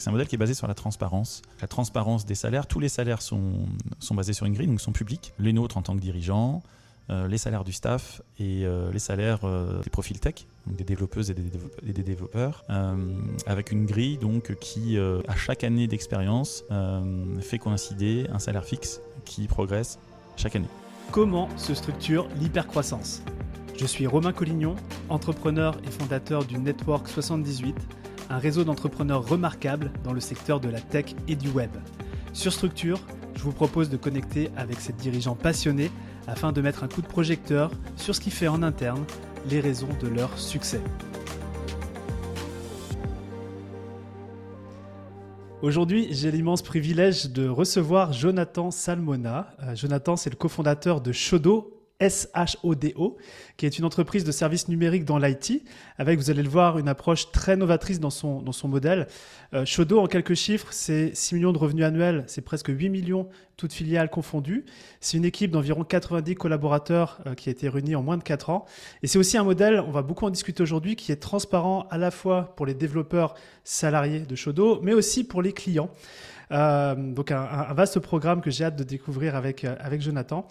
C'est un modèle qui est basé sur la transparence. La transparence des salaires, tous les salaires sont, basés sur une grille, donc sont publics. Les nôtres en tant que dirigeants, euh, les salaires du staff et euh, les salaires euh, des profils tech, donc des développeuses et des, développeurs, des développeurs avec une grille donc qui, à chaque année d'expérience, fait coïncider un salaire fixe qui progresse chaque année. Comment se structure l'hypercroissance? Je suis Romain Collignon, entrepreneur et fondateur du Network 78 un réseau d'entrepreneurs remarquables dans le secteur de la tech et du web. Sur Structure, je vous propose de connecter avec ces dirigeants passionnés afin de mettre un coup de projecteur sur ce qui fait en interne les raisons de leur succès. Aujourd'hui, j'ai l'immense privilège de recevoir Jonathan Salmona. Euh, Jonathan, c'est le cofondateur de Shodo, SHODO, qui est une entreprise de services numériques dans l'IT, avec, vous allez le voir, une approche très novatrice dans son, dans son modèle. Euh, Shodo, en quelques chiffres, c'est 6 millions de revenus annuels, c'est presque 8 millions, toutes filiales confondues. C'est une équipe d'environ 90 collaborateurs euh, qui a été réunie en moins de 4 ans. Et c'est aussi un modèle, on va beaucoup en discuter aujourd'hui, qui est transparent à la fois pour les développeurs salariés de Shodo, mais aussi pour les clients. Euh, donc un, un, vaste programme que j'ai hâte de découvrir avec, euh, avec Jonathan.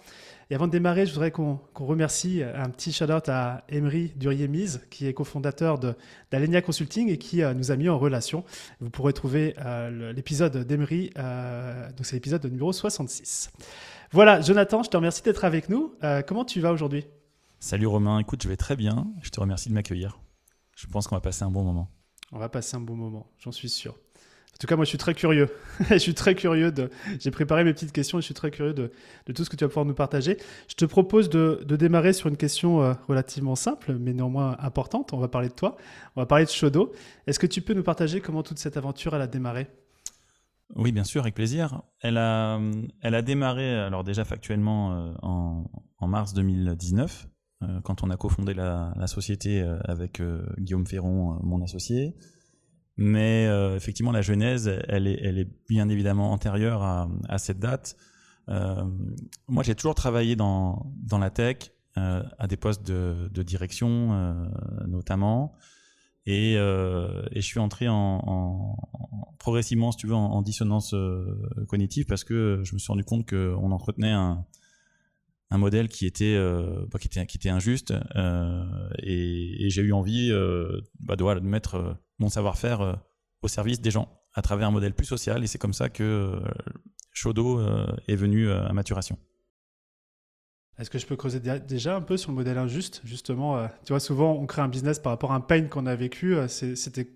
Et avant de démarrer, je voudrais qu'on remercie euh, un petit shout-out à Emery Durier-Mise, qui est cofondateur d'Alenia Consulting et qui euh, nous a mis en relation. Vous pourrez trouver euh, l'épisode d'Emery, donc c'est l'épisode numéro 66. Voilà, Jonathan, je te remercie d'être avec nous. comment tu vas aujourd'hui? Salut Romain, écoute, je vais très bien. Je te remercie de m'accueillir. Je pense qu'on va passer un bon moment. On va passer un bon moment, j'en suis sûr. En tout cas, moi, je suis très curieux. je suis très curieux. J'ai préparé mes petites questions et je suis très curieux de, tout ce que tu vas pouvoir nous partager. Je te propose de, démarrer sur une question euh, relativement simple, mais néanmoins importante. On va parler de toi. On va parler de Shodo. Est-ce que tu peux nous partager comment toute cette aventure a démarré? Oui, bien sûr, avec plaisir. Elle a, démarré, alors déjà factuellement, euh, en, mars 2019, euh, quand on a cofondé la société avec Guillaume Ferron, mon associé. Mais euh, effectivement, la genèse, elle est, bien évidemment antérieure à, cette date. Euh, moi, j'ai toujours travaillé dans, la tech, euh, à des postes de, direction notamment. Et, je suis entré en, en, progressivement, si tu veux, en, dissonance cognitive parce que je me suis rendu compte qu'on entretenait un, modèle qui était, bah, injuste. et, j'ai eu envie bah, de, de mettre mon savoir-faire euh, au service des gens à travers un modèle plus social. Et c'est comme ça que euh, Shodo euh, est venu à maturation. Est-ce que je peux creuser déjà un peu sur le modèle injuste Justement, tu vois, souvent on crée un business par rapport à un pain qu'on a vécu. C'était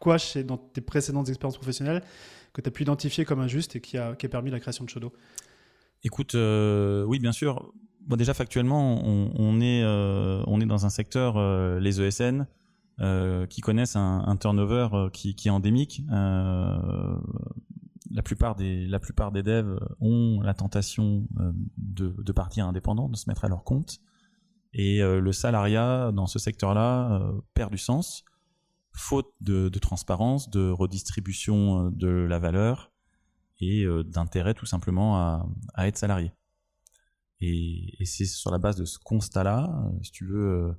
quoi chez, dans tes précédentes expériences professionnelles que tu as pu identifier comme injuste et qui a, qui a permis la création de Shodo? Écoute, oui, bien sûr. Bon, déjà, factuellement, on, on est, on est dans un secteur, les ESN, euh, qui connaissent un, turnover euh, qui, est endémique. Euh, la plupart des la plupart des devs ont la tentation de, partir indépendant, de se mettre à leur compte. Et le salariat dans ce secteur-là perd du sens, faute de, transparence, de redistribution de la valeur et d'intérêt tout simplement à, être salarié. Et c'est sur la base de ce constat-là, si tu veux,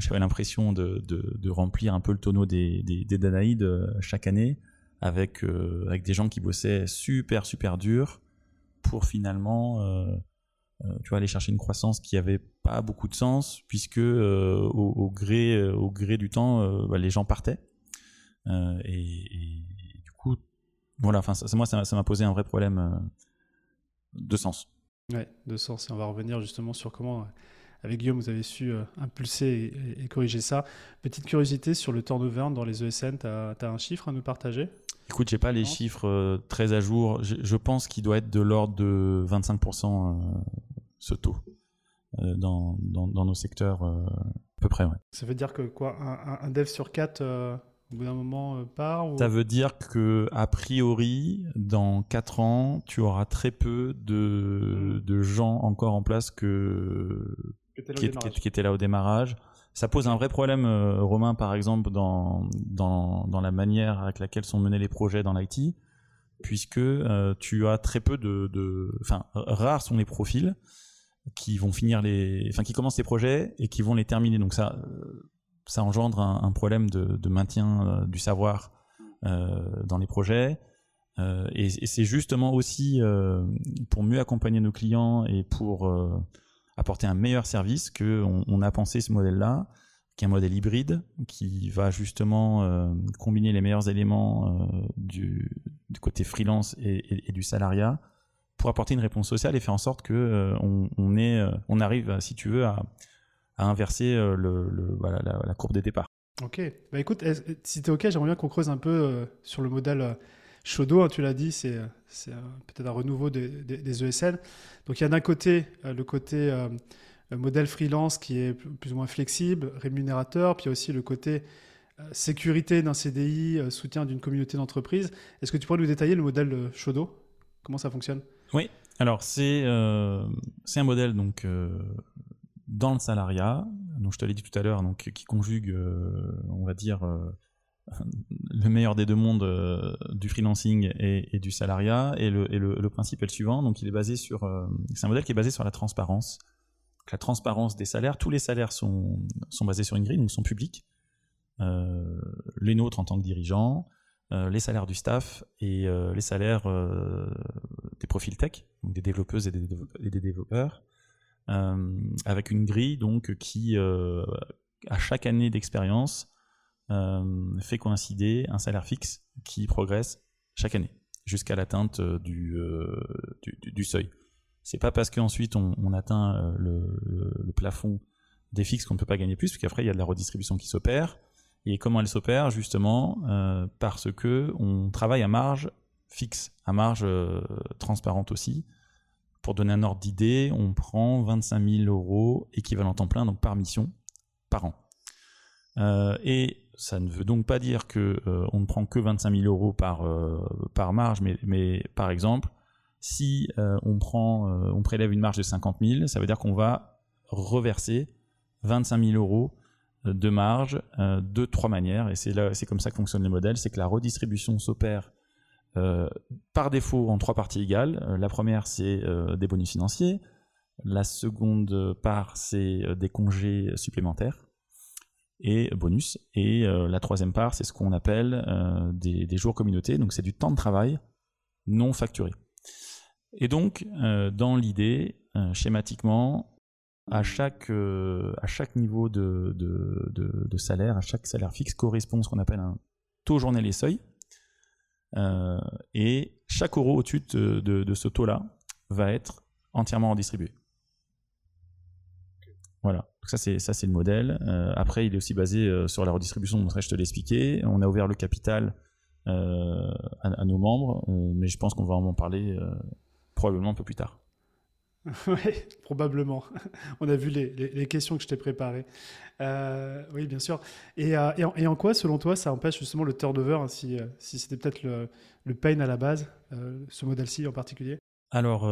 j'avais l'impression de, de, remplir un peu le tonneau des, des, des Danaïdes euh, chaque année avec, euh, avec des gens qui bossaient super, super dur pour finalement euh, tu vois, aller chercher une croissance qui avait pas beaucoup de sens puisque au, gré, au gré du temps, bah, les gens partaient. Et, et, du coup, voilà, enfin, ça, moi, ça m'a posé un vrai problème de sens. Ouais, de sens. Et on va revenir justement sur comment avec Guillaume, vous avez su euh, impulser et, corriger ça. Petite curiosité sur le turnover dans les ESN, tu as, un chiffre à nous partager? Écoute, j'ai pas les chiffres euh, très à jour. Je, pense qu'il doit être de l'ordre de 25% euh, ce taux dans, dans, dans, nos secteurs à peu près. Ouais. Ça veut dire que quoi? Un, un dev sur 4 au bout d'un moment part Ça veut dire que a priori, dans 4 ans, tu auras très peu de, de gens encore en place que, qui, était là au démarrage. Ça pose un vrai problème, euh, Romain, par exemple, dans, dans, dans, la manière avec laquelle sont menés les projets dans l'IT, puisque euh, tu as très peu de, enfin, rares sont les profils qui vont finir les, enfin, qui commencent les projets et qui vont les terminer. Donc ça, ça engendre un, problème de, de maintien euh, du savoir dans les projets. et, c'est justement aussi pour mieux accompagner nos clients et pour apporter un meilleur service qu'on on a pensé ce modèle-là, qui est un modèle hybride, qui va justement combiner les meilleurs éléments du, côté freelance et, du salariat pour apporter une réponse sociale et faire en sorte que on, est, on arrive, si tu veux, à, inverser le, la, courbe des départs. Ok. Bah écoute, si tu es ok, j'aimerais bien qu'on creuse un peu euh, sur le modèle euh, Shodo. Hein, tu l'as dit, c'est, c'est peut-être un renouveau des, des, ESN. Donc il y a d'un côté euh, le côté modèle freelance qui est plus ou moins flexible, rémunérateur, puis il y a aussi le côté sécurité d'un CDI, soutien d'une communauté d'entreprise. Est-ce que tu pourrais nous détailler le modèle Shodo Comment ça fonctionne? Oui. Alors c'est un modèle donc dans le salariat, donc je te l'ai dit tout à l'heure, qui conjugue, euh, on va dire, euh, le meilleur des deux mondes euh, du freelancing et, du salariat. Et, le, le, principe est le suivant, donc il est basé sur, c'est un modèle qui est basé sur la transparence. la transparence des salaires, tous les salaires sont, sont basés sur une grille, donc sont publics. les nôtres en tant que dirigeants, les salaires du staff et les salaires des profils tech, donc des développeuses et des développeurs. Euh, avec une grille donc qui, euh, à chaque année d'expérience, euh, fait coïncider un salaire fixe qui progresse chaque année jusqu'à l'atteinte du, du, du, seuil. C'est pas parce qu'ensuite on, on atteint le, plafond des fixes qu'on ne peut pas gagner plus, qu'après il y a de la redistribution qui s'opère. Et comment elle s'opère? Justement parce que on travaille à marge fixe, à marge transparente aussi, pour donner un ordre d'idée, on prend 25 000 euros équivalent temps plein, donc par mission, par an. Euh, et ça ne veut donc pas dire que euh, on ne prend que 25 000 euros par, euh, par marge, mais, mais, par exemple, si on prend, on prélève une marge de 50 000, ça veut dire qu'on va reverser 25 000 euros de marge de trois manières. Et c'est comme ça que fonctionnent les modèles, c'est que la redistribution s'opère euh, par défaut en trois parties égales. Euh, la première, c'est euh, des bonus financiers. La seconde part, c'est des congés supplémentaires et bonus. Et la troisième part, c'est ce qu'on appelle des, jours communautés. Donc, c'est du temps de travail non facturé. Et donc, dans l'idée, schématiquement, à chaque, à chaque niveau de, de, salaire, à chaque salaire fixe correspond ce qu'on appelle un taux journalier seuil. Euh, et chaque euro au-dessus de, ce taux-là va être entièrement redistribué. Voilà, ça c'est le modèle. Euh, après, il est aussi basé euh, sur la redistribution. Donc je te l'ai expliqué. On a ouvert le capital à, nos membres, mais je pense qu'on va en parler probablement un peu plus tard. oui, probablement. On a vu les, questions que je t'ai préparées. Euh, oui, bien sûr. Et, euh, en, quoi, selon toi, ça empêche justement le turnover, hein, si, euh, c'était peut-être le, pain à la base, ce modèle-ci en particulier? Alors,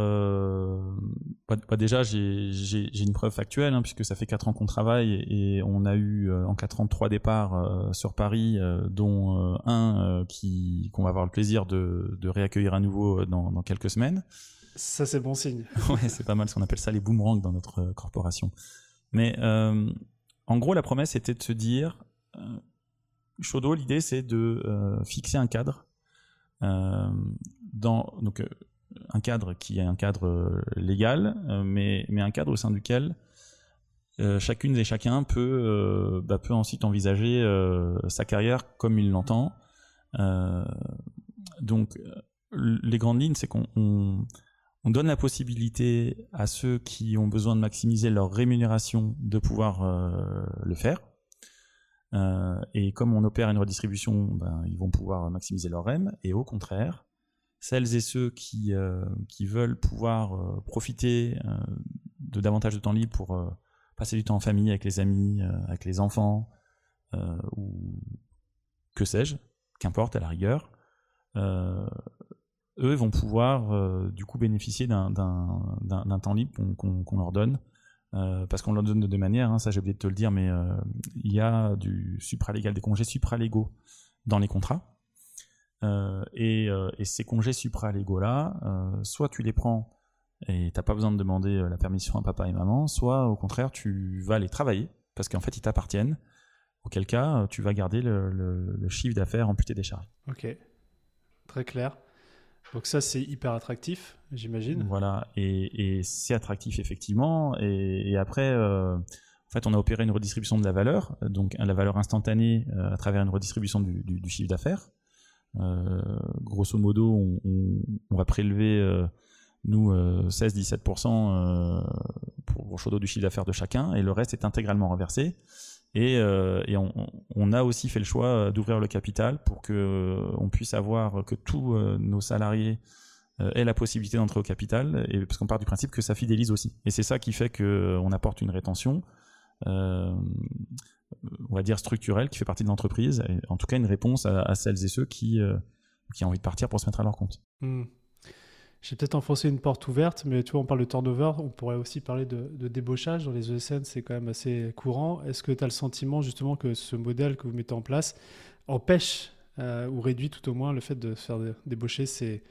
bah, bah, déjà, j'ai une preuve factuelle, hein, puisque ça fait 4 ans qu'on travaille et on a eu en 4 ans 3 départs sur Paris, dont un qui qu'on va avoir le plaisir de, de réaccueillir à nouveau dans, dans quelques semaines. Ça, c'est bon signe. ouais, c'est pas mal, ce qu'on appelle ça les boomerangs dans notre euh, corporation. Mais euh, en gros, la promesse était de se dire, euh, Shodo, l'idée, c'est de euh, fixer un cadre, euh, dans, donc un cadre qui est un cadre légal, mais, mais un cadre au sein duquel chacune et chacun peut, bah, peut ensuite envisager sa carrière comme il l'entend. donc, les grandes lignes, c'est qu'on on donne la possibilité à ceux qui ont besoin de maximiser leur rémunération de pouvoir euh, le faire. Euh, et comme on opère une redistribution, ben, ils vont pouvoir maximiser leur REM. Et au contraire, celles et ceux qui, euh, qui veulent pouvoir profiter de davantage de temps libre pour passer du temps en famille avec les amis, avec les enfants, ou que sais-je, qu'importe à la rigueur, eux vont pouvoir euh, du coup bénéficier d'un temps libre qu'on leur donne. Euh, parce qu'on leur donne de deux manières, hein, ça j'ai oublié de te le dire, mais euh, il y a du supralégal, des congés supralégaux dans les contrats. Et, et, ces congés supralégaux là, soit tu les prends et t'as pas besoin de demander la permission à papa et maman, soit au contraire tu vas les travailler parce qu'en fait ils t'appartiennent auquel cas tu vas garder le, le chiffre d'affaires amputé des charges. Ok, très clair. Donc ça, c'est hyper attractif, j'imagine. Voilà, et, c'est attractif effectivement. Et, après, euh, en fait, on a opéré une redistribution de la valeur, donc la valeur instantanée euh, à travers une redistribution du, chiffre d'affaires. Euh, grosso modo, on, va prélever, nous, 16-17% pour grosso modo du chiffre d'affaires de chacun, et le reste est intégralement reversé. Et, on, a aussi fait le choix d'ouvrir le capital pour que on puisse avoir que tous nos salariés aient la possibilité d'entrer au capital, parce qu'on part du principe que ça fidélise aussi. Et c'est ça qui fait qu'on apporte une rétention, on va dire structurelle, qui fait partie de l'entreprise, en tout cas une réponse à, celles et ceux qui, qui ont envie de partir pour se mettre à leur compte. Mmh. J'ai peut-être enfoncé une porte ouverte, mais tu vois, on parle de turnover, on pourrait aussi parler de, débauchage. Dans les ESN, c'est quand même assez courant. Est-ce que tu as le sentiment justement que ce modèle que vous mettez en place empêche euh, ou réduit tout au moins le fait de faire débaucher ses,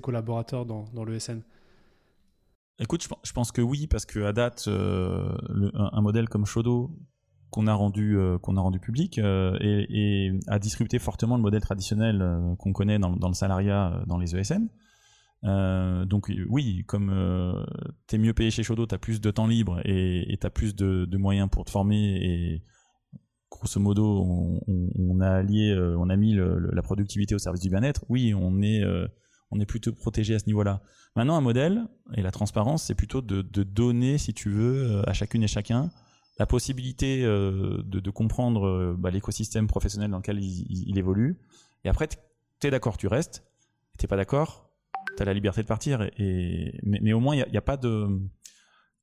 collaborateurs dans, dans l'ESN? Écoute, je, pense que oui, parce qu'à date, euh, un, modèle comme Shodo, qu'on a rendu euh, qu'on a rendu public et, a disrupté fortement le modèle traditionnel qu'on connaît dans, le salariat dans les ESN. Euh, donc oui, comme euh, tu es mieux payé chez Shodo, tu as plus de temps libre et tu as plus de, moyens pour te former et grosso modo, on, a allié, euh, on a mis la productivité au service du bien-être. Oui, on est, on est plutôt protégé à ce niveau-là. Maintenant, un modèle et la transparence, c'est plutôt de, donner, si tu veux, à chacune et chacun la possibilité de, comprendre bah, l'écosystème professionnel dans lequel il, évolue. Et après, tu es d'accord, tu restes. Tu pas d'accord, tu as la liberté de partir. Et, mais, au moins, il n'y a, pas de.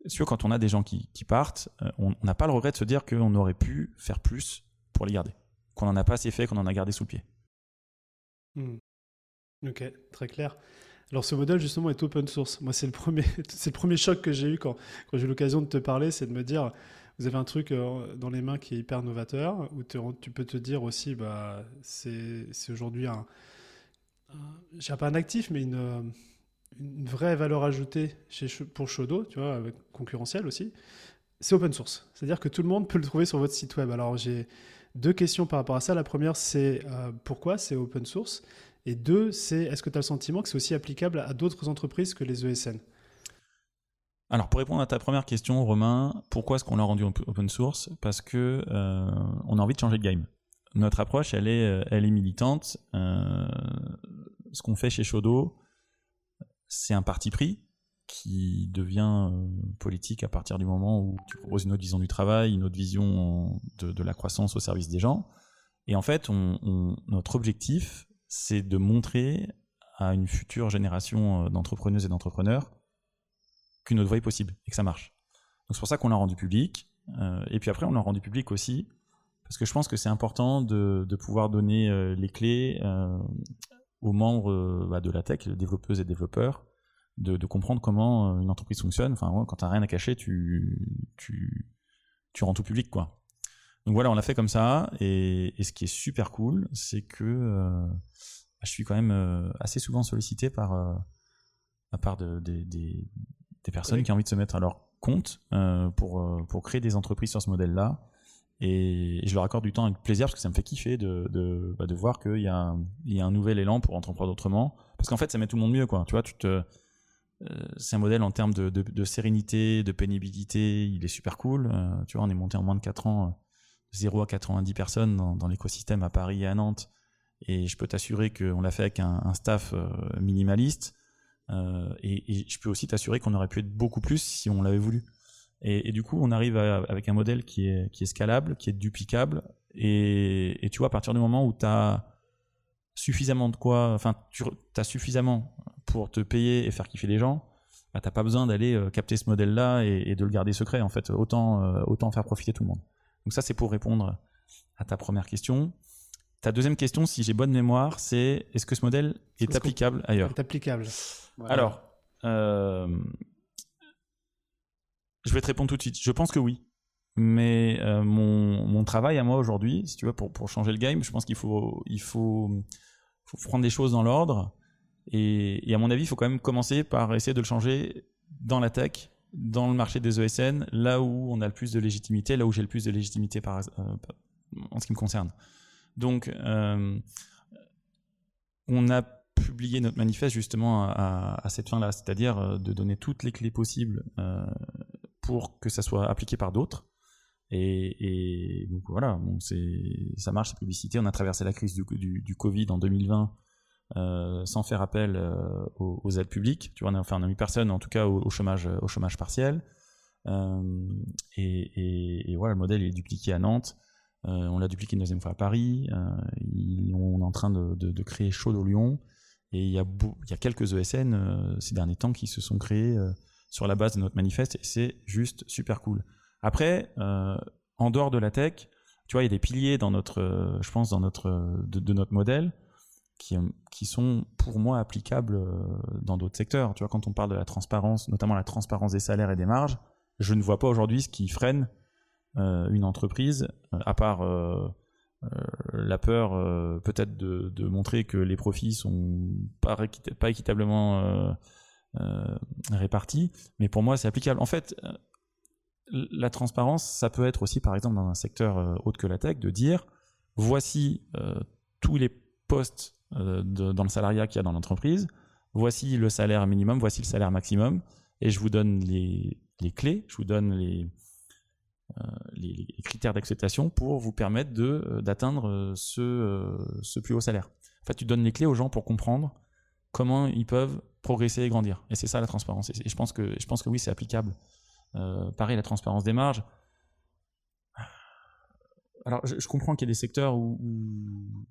Sûr, quand on a des gens qui, partent, euh, on n'a pas le regret de se dire qu'on aurait pu faire plus pour les garder. Qu'on n'en a pas assez fait, qu'on en a gardé sous le pied. Hmm. Ok, très clair. Alors ce modèle justement est open source. Moi c'est le premier, c'est le premier choc que j'ai eu quand j'ai eu l'occasion de te parler, c'est de me dire vous avez un truc euh, dans les mains qui est hyper novateur où tu peux te dire aussi bah c'est aujourd'hui un, j'ai pas un actif, mais une, une vraie valeur ajoutée chez, pour Shodo, tu vois, concurrentielle aussi, c'est open source. C'est-à-dire que tout le monde peut le trouver sur votre site web. Alors j'ai deux questions par rapport à ça. La première, c'est euh, pourquoi c'est open source? Et deux, c'est est-ce que tu as le sentiment que c'est aussi applicable à d'autres entreprises que les ESN alors pour répondre à ta première question, Romain, pourquoi est-ce qu'on l'a rendu open source? Parce que euh, on a envie de changer de game notre approche, elle est, euh, elle est militante. Euh, ce qu'on fait chez Shodo, c'est un parti pris qui devient politique à partir du moment où tu proposes une autre vision du travail, une autre vision de, la croissance au service des gens. Et en fait, notre objectif, c'est de montrer à une future génération d'entrepreneuses et d'entrepreneurs qu'une autre voie est possible et que ça marche. Donc c'est pour ça qu'on l'a rendu public. et puis après, on l'a rendu public aussi parce que je pense que c'est important de, pouvoir donner euh, les clés euh, aux membres euh, bah, de la tech, développeuses et développeurs, de, comprendre comment une entreprise fonctionne. Enfin, quand tu n'as rien à cacher, tu, tu, tu rends tout public, quoi. Donc voilà, on l'a fait comme ça. Et, ce qui est super cool, c'est que je suis quand même assez souvent sollicité par, à part de, des personnes qui ont envie de se mettre à leur compte pour, pour créer des entreprises sur ce modèle-là. Et je leur accorde du temps avec plaisir parce que ça me fait kiffer de, de, bah, de voir qu'il y, a un, il y a un nouvel élan pour entreprendre autrement. Parce qu'en fait, ça met tout le monde mieux. Quoi. Tu vois, tu te, euh, c'est un modèle en termes de, de, sérénité, de pénibilité. Il est super cool. Euh, tu vois, on est monté en moins de 4 ans, 0 à 90 personnes dans, dans l'écosystème à Paris et à Nantes. Et je peux t'assurer qu'on l'a fait avec un, un staff euh, minimaliste. Et, et, je peux aussi t'assurer qu'on aurait pu être beaucoup plus si on l'avait voulu. Et, du coup, on arrive avec un modèle qui est, qui est scalable, qui est duplicable. Et, tu vois, à partir du moment où tu as suffisamment de quoi, enfin, tu as suffisamment pour te payer et faire kiffer les gens, bah, t'as pas besoin d'aller euh, capter ce modèle-là et, de le garder secret. En fait, autant, euh, autant faire profiter tout le monde. Donc ça, c'est pour répondre à ta première question. Ta deuxième question, si j'ai bonne mémoire, c'est est-ce que ce modèle est, applicable ailleurs? Est applicable? Alors, euh, je vais te répondre tout de suite. Je pense que oui. Mais euh, mon, mon, travail à moi aujourd'hui, si tu veux, pour, pour changer le game, je pense qu'il faut, il faut, faut prendre des choses dans l'ordre. Et, et, à mon avis, il faut quand même commencer par essayer de le changer dans la tech, dans le marché des ESN, là où on a le plus de légitimité, là où j'ai le plus de légitimité par, euh, en ce qui me concerne. Donc, on a publié notre manifeste justement à, cette fin-là, c'est-à-dire de donner toutes les clés possibles pour que ça soit appliqué par d'autres. Et, donc voilà, bon, ça marche, la publicité. On a traversé la crise du, Covid en 2020 euh, sans faire appel euh, aux, aides publiques. Tu vois, on a, enfin, on a mis personne, en tout cas, au, chômage, au chômage partiel. Euh, et, voilà, le modèle est dupliqué à Nantes. on l'a dupliqué une deuxième fois à Paris. on est en train de, de, créer Chaud au Lyon. Et il y, a y a quelques ESN ces derniers temps qui se sont créés sur la base de notre manifeste. Et c'est juste super cool. Après, euh, en dehors de la tech, tu vois, il y a des piliers dans notre, euh, je pense, dans notre, de, notre modèle qui, qui sont pour moi applicables euh, dans d'autres secteurs. Tu vois, quand on parle de la transparence, notamment la transparence des salaires et des marges, je ne vois pas aujourd'hui ce qui freine une entreprise, à part la peur peut-être de, montrer que les profits sont pas, équitablement répartis. Mais pour moi, c'est applicable. En fait, la transparence, ça peut être aussi, par exemple, dans un secteur euh, autre que la tech, de dire voici euh, tous les postes euh, dans le salariat qu'il y a dans l'entreprise, voici le salaire minimum, voici le salaire maximum, et je vous donne les, clés, je vous donne les, les, critères d'acceptation pour vous permettre d'atteindre ce, ce plus haut salaire. En fait, tu donnes les clés aux gens pour comprendre comment ils peuvent progresser et grandir. Et c'est ça la transparence. Et je pense que, je pense que oui, c'est applicable euh, pareil, la transparence des marges. Alors, je, comprends qu'il y a des secteurs où,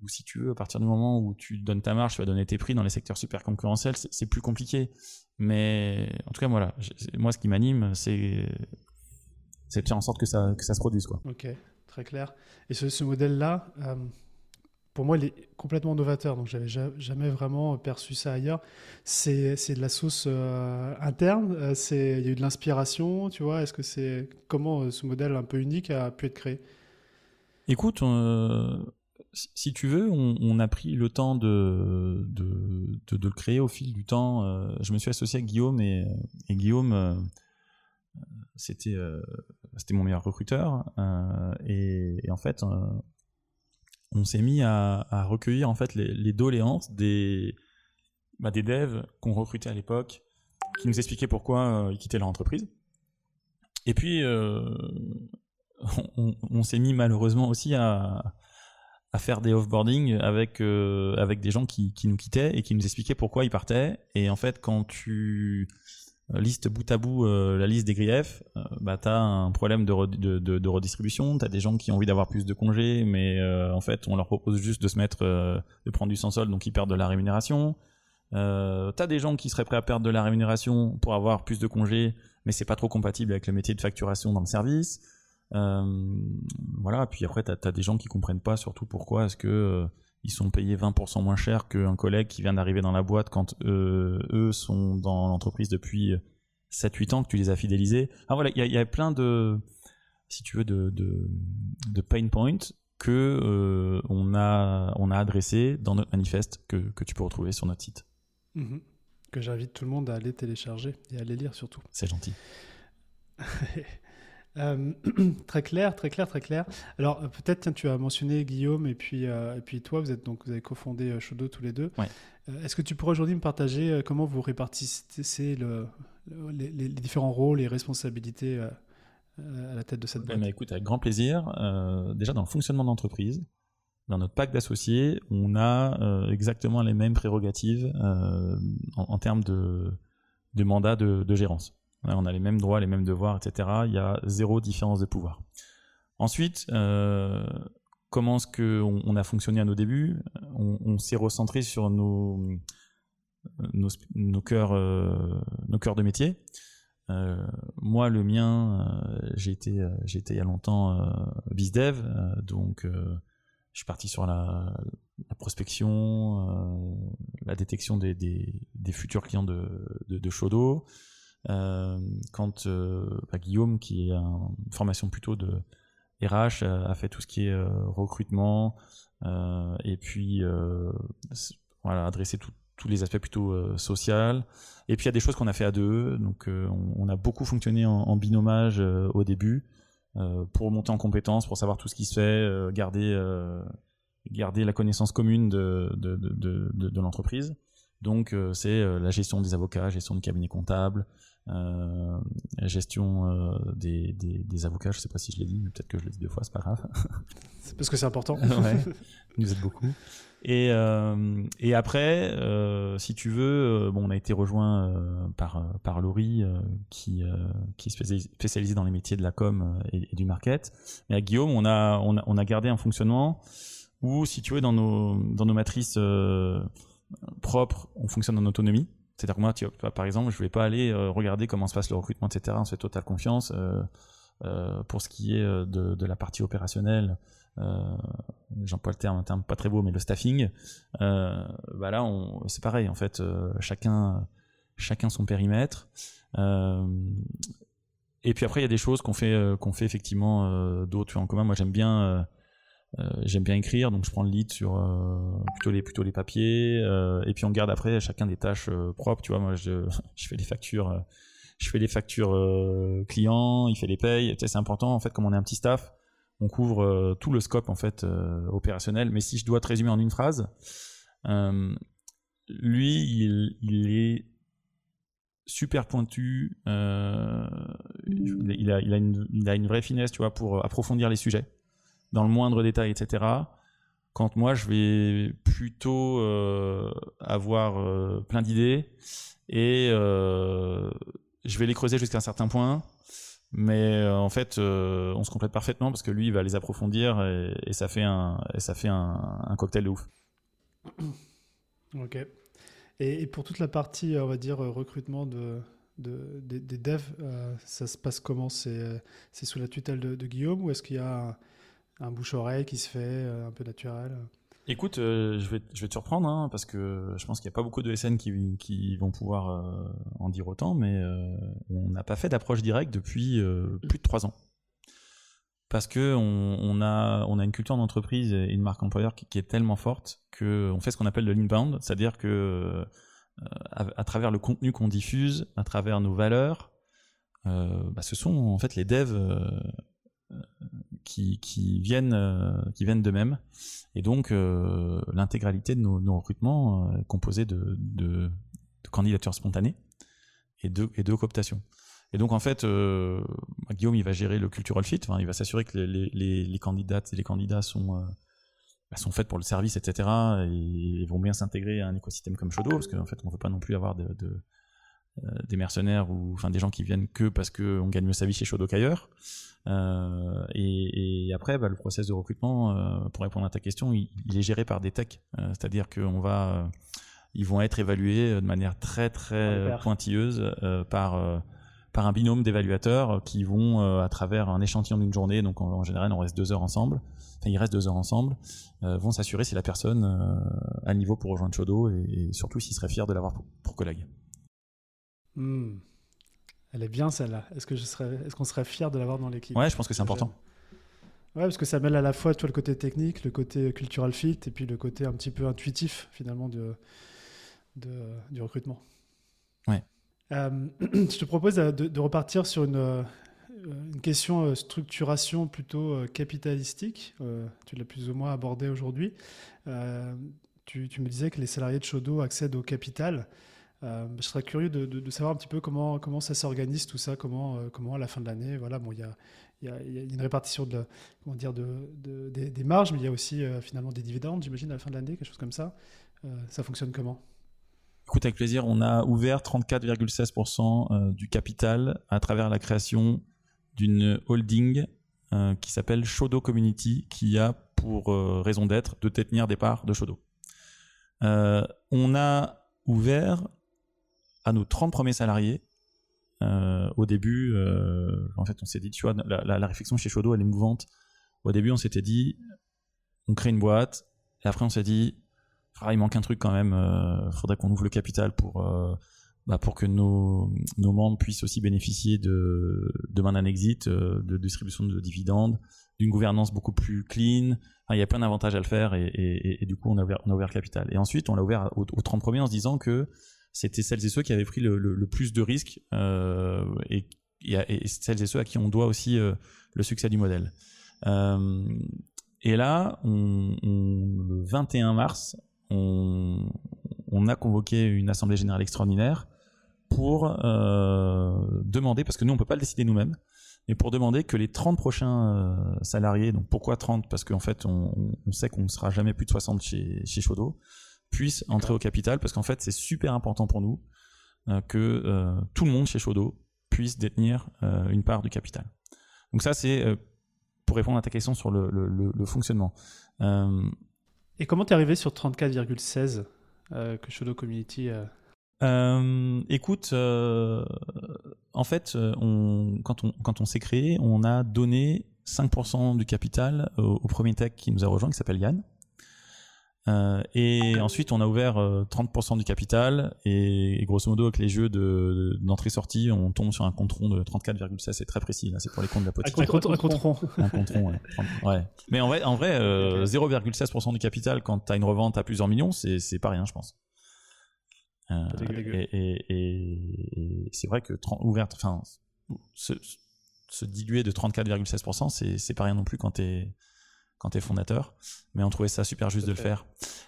si tu veux, à partir du moment où tu donnes ta marge, tu vas donner tes prix dans les secteurs super concurrentiels, c'est plus compliqué. Mais en tout cas, voilà, moi, ce qui m'anime, c'est de faire en sorte que ça, que ça se produise. Quoi. Ok, très clair. Et ce, ce modèle-là, euh, pour moi, il est complètement novateur. Donc, j'avais jamais vraiment perçu ça ailleurs. C'est de la sauce euh, interne. Euh, c'est il y a eu de l'inspiration, tu vois. Est-ce que c'est comment euh, ce modèle un peu unique a pu être créé? Écoute, si tu veux, on, a pris le temps de de, de, le créer au fil du temps. je me suis associé avec Guillaume et, et Guillaume, c'était c'était mon meilleur recruteur. Et, et, en fait on s'est mis à, recueillir en fait les, doléances des, bah, des devs qu'on recrutait à l'époque, qui nous expliquaient pourquoi euh, ils quittaient leur entreprise. Et puis, euh, on, s'est mis malheureusement aussi à, faire des offboarding avec, euh, avec des gens qui, qui, nous quittaient et qui nous expliquaient pourquoi ils partaient. Et en fait, quand tu euh, liste bout à bout euh, la liste des griefs, euh, bah t'as un problème de, de, de, de redistribution, t'as des gens qui ont envie d'avoir plus de congés, mais en fait on leur propose juste de se mettre, de prendre du sans sol, donc ils perdent de la rémunération. Euh, t'as des gens qui seraient prêts à perdre de la rémunération pour avoir plus de congés, mais c'est pas trop compatible avec le métier de facturation dans le service. voilà, puis après t'as as des gens qui comprennent pas surtout pourquoi est-ce que ils sont payés 20% moins cher qu'un collègue qui vient d'arriver dans la boîte quand euh, eux sont dans l'entreprise depuis 7-8 ans, que tu les as fidélisés. Ah voilà, il y, a plein de, si tu veux, de, de, pain points que euh, on a on a adressé dans notre manifeste que, que tu peux retrouver sur notre site. Mm-hmm. Que j'invite tout le monde à aller télécharger et à aller lire surtout. C'est gentil. Euh, très clair, très clair, très clair. Alors euh, peut-être, tu as mentionné Guillaume et puis euh, et puis toi, vous êtes donc vous avez cofondé Shodo tous les deux. Est-ce que tu pourrais aujourd'hui me partager comment vous répartissez le, les, différents rôles et responsabilités à la tête de cette boîte? mais Écoute, avec grand plaisir. déjà dans le fonctionnement d'entreprise, dans notre pacte d'associés, on a exactement les mêmes prérogatives en, termes de, de mandat de, de gérance on a les mêmes droits, les mêmes devoirs, etc. Il y a zéro différence de pouvoir. Ensuite, euh, comment est-ce qu'on on a fonctionné à nos débuts? On, s'est recentré sur nos, euh, cœurs de métier. Euh, moi, le mien, j'ai été, il y a longtemps bizdev, donc je suis parti sur la, prospection, la détection des, futurs clients de, de, de Shodo, quand euh, bah, Guillaume, qui a une formation plutôt de RH, euh, a fait tout ce qui est recrutement et puis voilà, adresser tous les aspects plutôt social. Et puis il y a des choses qu'on a fait à deux. Donc on, a beaucoup fonctionné en, en binomage au début. pour monter en compétences, pour savoir tout ce qui se fait, garder garder la connaissance commune de, de, de, de l'entreprise. Donc c'est la gestion des avocats, gestion du cabinet comptable, euh, gestion euh, des, des, des, avocats, je sais pas si je l'ai dit, mais peut-être que je l'ai dit deux fois, c'est pas grave. C'est parce que c'est important. ouais, vous êtes beaucoup. Et, euh, et après, si tu veux, bon, on a été rejoint par, par Laurie, qui, qui est spécialisée dans les métiers de la com et, et, du market. Mais à Guillaume, on a, on a, on a gardé un fonctionnement où, si tu veux, dans nos, dans nos matrices propres, on fonctionne en autonomie. C'est-à-dire que moi, par exemple, je vais pas aller euh, regarder comment se passe le recrutement, etc. On se fait totale confiance. Euh, euh, pour ce qui est de, la partie opérationnelle, j'emploie le terme, un terme pas très beau, mais le staffing, bah là, c'est pareil. En fait, chacun, chacun son périmètre. et puis après, il y a des choses qu'on fait, qu'on fait effectivement d'autres en commun. Moi, j'aime bien euh, j'aime bien écrire, donc je prends le lead sur euh, plutôt les plutôt les papiers, euh, et puis on garde après chacun des tâches propres. Tu vois, moi je, je fais les factures, je fais les factures clients, il fait les payes. C'est important en fait, comme on est un petit staff, on couvre tout le scope en fait opérationnel. Mais si je dois te résumer en une phrase, lui, il, il, est super pointu. Euh, il, a, il, a une, il, a, une, vraie finesse, tu vois, pour approfondir les sujets dans le moindre détail, etc. Quand moi, je vais plutôt euh, avoir euh, plein d'idées et euh, je vais les creuser jusqu'à un certain point. Mais en fait, on se complète parfaitement parce que lui, il va les approfondir et, ça fait un, ça fait un, cocktail de ouf. Ok. Et, pour toute la partie, on va dire, recrutement de, de des, devs, ça se passe comment? C'est sous la tutelle de Guillaume ou est-ce qu'il y a un bouche-oreille qui se fait euh, un peu naturel Écoute, euh, je, vais, te surprendre, hein, parce que je pense qu'il n'y a pas beaucoup de SN qui, vont pouvoir euh, en dire autant, mais on n'a pas fait d'approche directe depuis plus de trois ans. Parce que on, a, une culture d'entreprise et une marque employeur qui, est tellement forte qu'on fait ce qu'on appelle de l'inbound, c'est-à-dire que à, à, travers le contenu qu'on diffuse, à travers nos valeurs, bah, ce sont en fait les devs qui, viennent euh, qui viennent d'eux-mêmes. Et donc euh, l'intégralité de nos, recrutements euh, est composée de, de, candidatures spontanées et de et de cooptation et donc en fait Guillaume il va gérer le cultural fit. Enfin, il va s'assurer que les, les, candidates et les candidats sont bah, sont faites pour le service etc et, vont bien s'intégrer à un écosystème comme Shodo parce qu'en fait on veut pas non plus avoir de des mercenaires ou enfin des gens qui viennent que parce qu'on gagne mieux sa vie chez Shodo qu'ailleurs euh, et, et, après, bah, le process de recrutement, euh, pour répondre à ta question, il, il est géré par des techs. Euh, c'est-à-dire qu'on va, ils vont être évalués de manière très très pointilleuse par par un binôme d'évaluateurs qui vont à travers un échantillon d'une journée, donc en, général on reste deux heures ensemble, enfin ils restent deux heures ensemble, vont s'assurer si la personne a le niveau pour rejoindre Chodo et, et surtout s'il serait fier de l'avoir pour, pour collègue. Hmm. Elle est bien celle-là. Est-ce que je serais, est-ce qu'on serait fier de l'avoir dans l'équipe? Ouais, je pense que c'est important. Ouais, parce que ça mêle à la fois toi, le côté technique, le côté cultural fit, et puis le côté un petit peu intuitif finalement de, de du recrutement. Ouais. Euh, je te propose de, de, repartir sur une, euh, une question euh, structuration plutôt capitalistique. tu l'as plus ou moins abordé aujourd'hui. Tu, tu, me disais que les salariés de Shodo accèdent au capital. Euh, je serais curieux de, savoir un petit peu comment, ça s'organise tout ça, comment, euh, comment à la fin de l'année, voilà, bon, il y a, une répartition des, marges, mais il y a aussi euh, finalement des dividendes, j'imagine, à la fin de l'année, quelque chose comme ça. ça fonctionne comment? Écoute, avec plaisir, on a ouvert 34,16% du capital à travers la création d'une holding qui s'appelle Shodo Community, qui a pour raison d'être de détenir des parts de Shodo. on a ouvert à nos 30 premiers salariés, euh, au début, euh, en fait, on s'est dit, tu vois, la, réflexion chez Shodo, elle est mouvante. Au début, on s'était dit, on crée une boîte, et après, on s'est dit, ah, il manque un truc quand même, euh, faudrait qu'on ouvre le capital pour, euh, bah, pour que nos, nos membres puissent aussi bénéficier de, de d'un exit, de distribution de dividendes, d'une gouvernance beaucoup plus clean. Il y a plein d'avantages à le faire, et, du coup, on a ouvert, le capital. Et ensuite, on l'a ouvert aux, aux 30 premiers en se disant que c'était celles et ceux qui avaient pris le, plus de risques euh, et et, celles et ceux à qui on doit aussi le succès du modèle. et là, le 21 mars, on, a convoqué une assemblée générale extraordinaire pour demander, parce que nous on peut pas le décider nous-mêmes, mais pour demander que les 30 prochains euh, salariés, donc pourquoi 30 Parce qu'en fait, on, sait qu'on ne sera jamais plus de 60 chez, chez Chaudot, puissent entrer au capital, parce qu'en fait, c'est super important pour nous euh, que euh, tout le monde chez Chaudot puisse détenir une part du capital. Donc ça, c'est pour répondre à ta question sur le, le, fonctionnement. Et comment tu es arrivé sur 34,16 que Chaudot Community euh, écoute, euh, en fait, euh, on, quand on, quand on s'est créé, on a donné 5% du capital au, premier tech qui nous a rejoint, qui s'appelle Yann. Euh, et ensuite, on a ouvert 30% du capital et, grosso modo, avec les jeux d'entrée-sortie, on tombe sur un compte rond de 34,16. C'est très précis, c'est pour les comptes de la petite. Un compte, rond. Un compte rond, ouais. Mais en vrai, en vrai 0,16% du capital quand tu as une revente à plusieurs millions, c'est pas rien, je pense. Euh, et, c'est vrai que ouverte, enfin, se, diluer de 34,16%, c'est pas rien non plus quand t'es quand es fondateur, mais on trouvait ça super juste de le faire.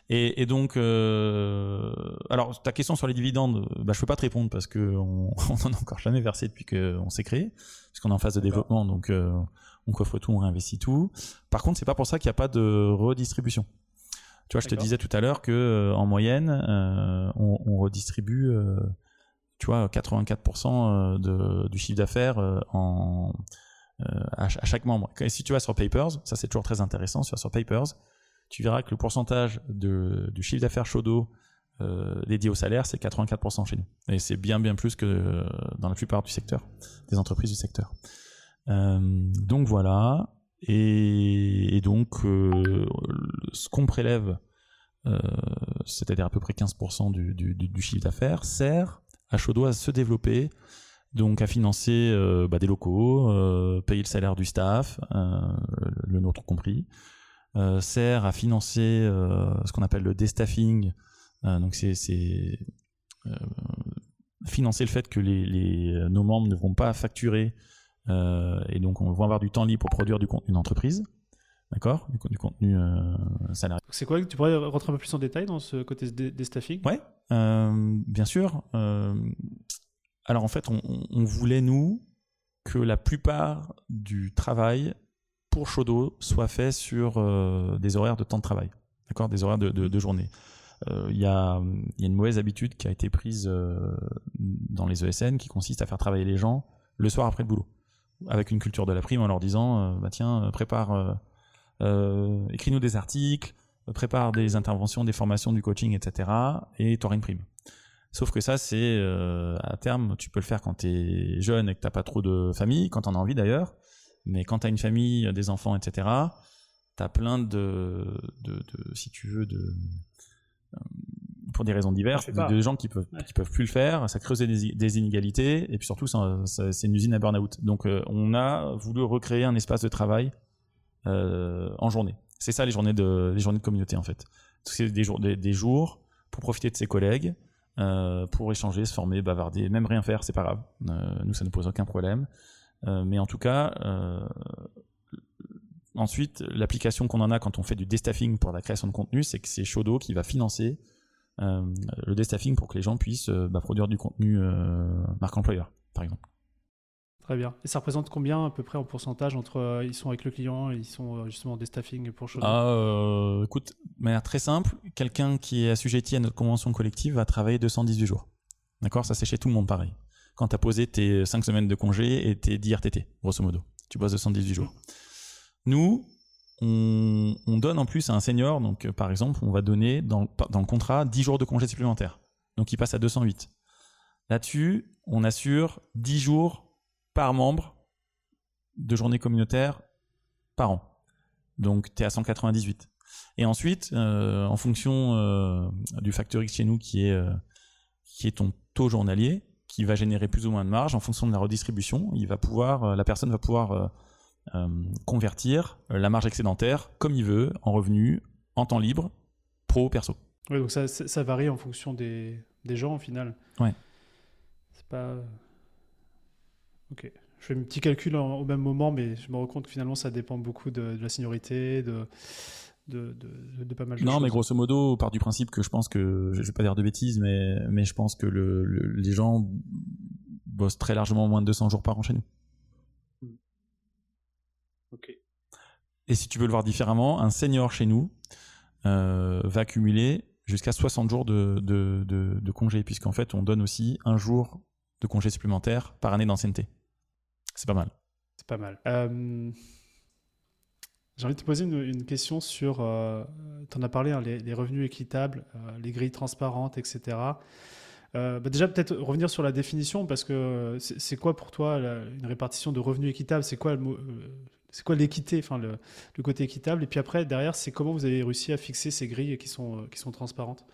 Et, donc, euh, alors ta question sur les dividendes, bah, je peux pas te répondre parce que on, en a encore jamais versé depuis qu'on s'est créé, puisqu'on est en phase de développement, donc euh, on coffre tout, on réinvestit tout. Par contre, c'est pas pour ça qu'il n'y a pas de redistribution. Tu vois, je te disais tout à l'heure que euh, en moyenne, euh, on, redistribue, euh, tu vois, 84% de, du chiffre d'affaires en à, chaque membre. Et si tu vas sur Papers, ça c'est toujours très intéressant. Sur, sur Papers, tu verras que le pourcentage du chiffre d'affaires Shodo dédié au salaire, c'est 84% chez nous. Et c'est bien bien plus que dans la plupart du secteur, des entreprises du secteur. donc voilà. Et, donc, euh, ce qu'on prélève, euh, c'est-à-dire à peu près 15% du, chiffre d'affaires, sert à Chaudot à se développer, donc à financer euh, bah, des locaux, payer le salaire du staff, le nôtre compris, sert à financer ce qu'on appelle le déstaffing, donc c'est financer le fait que les, nos membres ne vont pas facturer euh, et donc, on va avoir du temps libre pour produire du contenu d'entreprise. D'accord du, du, contenu euh, salarié. C'est quoi Tu pourrais rentrer un peu plus en détail dans ce côté des, staffing Ouais, euh, bien sûr. Alors en fait, on, voulait, nous, que la plupart du travail pour Shodo soit fait sur des horaires de temps de travail. D'accord Des horaires de, de, journée. Il y, a, y, a, une mauvaise habitude qui a été prise dans les ESN qui consiste à faire travailler les gens le soir après le boulot avec une culture de la prime en leur disant euh, bah tiens euh, prépare euh, écris-nous des articles prépare des interventions des formations du coaching etc et tu auras une prime sauf que ça c'est à terme tu peux le faire quand tu es jeune et que t'as pas trop de famille quand en as envie d'ailleurs mais quand tu as une famille des enfants etc tu as plein de, de, de, si tu veux de pour des raisons diverses, de gens qui peuvent qui peuvent plus le faire, ça creuse des, inégalités et puis surtout c'est une usine à burn-out. Donc euh, on a voulu recréer un espace de travail euh, en journée. C'est ça les journées de les journées de communauté en fait. C'est des jours des, jours pour profiter de ses collègues, euh, pour échanger, se former, bavarder, même rien faire, c'est pas grave. nous ça ne pose aucun problème. mais en tout cas Ensuite, l'application qu'on en a quand on fait du déstaffing pour la création de contenu, c'est que c'est Shodo qui va financer euh, le déstaffing pour que les gens puissent euh, bah, produire du contenu euh, marque employeur, par exemple. Très bien. Et ça représente combien à peu près en pourcentage entre ils sont avec le client et ils sont justement des staffing pour Shodo ah, Écoute, de manière très simple, quelqu'un qui est assujetti à notre convention collective va travailler 218 jours. D'accord? Ça c'est chez tout le monde pareil. Quand tu as posé tes 5 semaines de congé et tes 10 RTT, grosso modo. Tu bosses 218 jours. Nous, on, donne en plus à un senior, donc euh, par exemple, on va donner dans, dans, le contrat 10 jours de congé supplémentaires. Donc il passe à 208. Là-dessus, on assure 10 jours par membre de journée communautaire par an. Donc tu es à 198. Et ensuite, euh, en fonction euh, du facteur X chez nous qui est, qui est ton taux journalier, qui va générer plus ou moins de marge, en fonction de la redistribution, il va pouvoir, la personne va pouvoir euh, convertir euh, la marge excédentaire comme il veut en revenus, en temps libre, pro, perso. Oui, donc ça, ça, varie en fonction des, des gens au final. Ouais. C'est pas. Ok. je fais un petit calcul au même moment, mais je me rends compte que finalement, ça dépend beaucoup de, la seniorité, de, de, de, pas mal de non, choses. Non, mais grosso modo, part du principe que je pense que, je vais pas dire de bêtises, mais, mais je pense que le, les gens bossent très largement moins de 200 jours par an chez nous. Hmm. Ok. Et si tu veux le voir différemment, un senior chez nous euh, va cumuler jusqu'à 60 jours de, de, de, de congé, puisqu'en fait, on donne aussi un jour de congé supplémentaire par année d'ancienneté. C'est pas mal. C'est pas mal. Euh, j'ai envie de te poser une, question sur. Euh, tu en as parlé, hein, les, revenus équitables, euh, les grilles transparentes, etc. Bah déjà, peut-être revenir sur la définition, parce que c'est quoi pour toi une répartition de revenus équitables? C'est quoi c'est quoi l'équité, enfin le, le, côté équitable? Et puis après, derrière, c'est comment vous avez réussi à fixer ces grilles qui sont, qui sont transparentes?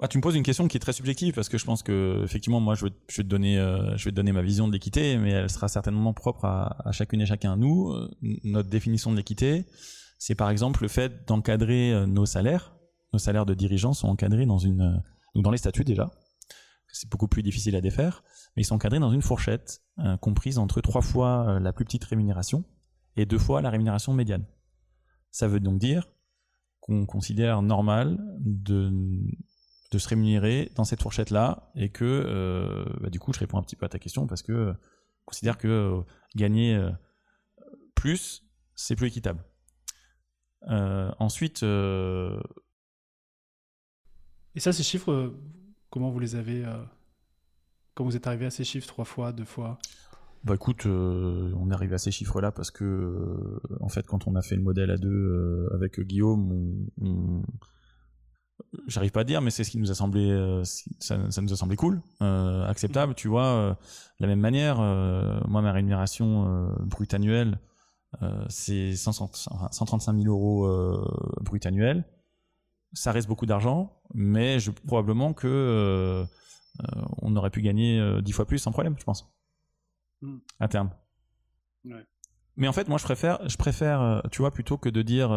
Ah, tu me poses une question qui est très subjective parce que je pense que effectivement moi je vais, te donner euh, je vais te donner ma vision de l'équité mais elle sera certainement propre à, chacune et chacun. Nous euh, notre définition de l'équité c'est par exemple le fait d'encadrer euh, nos salaires. Nos salaires de dirigeants sont encadrés dans une dans les statuts déjà. C'est beaucoup plus difficile à défaire mais ils sont encadrés dans une fourchette comprise entre trois fois la plus petite rémunération et deux fois la rémunération médiane. Ça veut donc dire qu'on considère normal de de se rémunérer dans cette fourchette-là et que, euh, bah, du coup, je réponds un petit peu à ta question parce que je considère que euh, gagner euh, plus, c'est plus équitable. ensuite. Et ça, ces chiffres, comment vous les avez. Comment vous êtes arrivé à ces chiffres Trois fois, deux fois? Bah écoute, on est arrivé à ces chiffres-là parce que, en fait, quand on a fait le modèle à deux avec Guillaume, on, j'arrive pas à dire, mais c'est ce qui nous a semblé, euh, ça, nous a semblé cool, euh, acceptable. Tu vois, euh, de la même manière, moi ma rémunération brute annuelle, c'est 135 000 euros brut annuel. Ça reste beaucoup d'argent, mais je, probablement que on aurait pu gagner 10 fois plus sans problème, je pense, hmm. à terme. Mais en fait, moi, je préfère, je préfère, tu vois, plutôt que de dire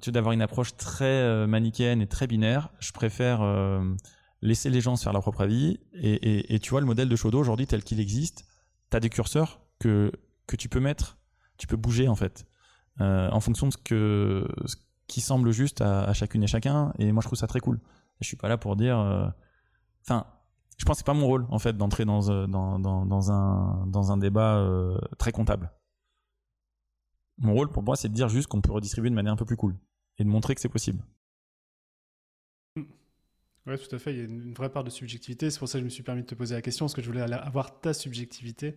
tu d'avoir une approche très euh, manichéenne et très binaire. Je préfère euh, laisser les gens se faire leur propre avis. Et, tu vois, le modèle de Shodo aujourd'hui tel qu'il existe, tu as des curseurs que, que tu peux mettre, tu peux bouger en fait, euh, en fonction de ce, que, ce qui semble juste à, chacune et chacun. Et moi, je trouve ça très cool. Je suis pas là pour dire. Enfin, je pense que c'est pas mon rôle en fait d'entrer dans, dans, dans, un, dans un débat très comptable. Mon rôle pour moi, c'est de dire juste qu'on peut redistribuer de manière un peu plus cool et de montrer que c'est possible. Mm. Oui, tout à fait. Il y a une vraie part de subjectivité. C'est pour ça que je me suis permis de te poser la question, parce que je voulais avoir ta subjectivité.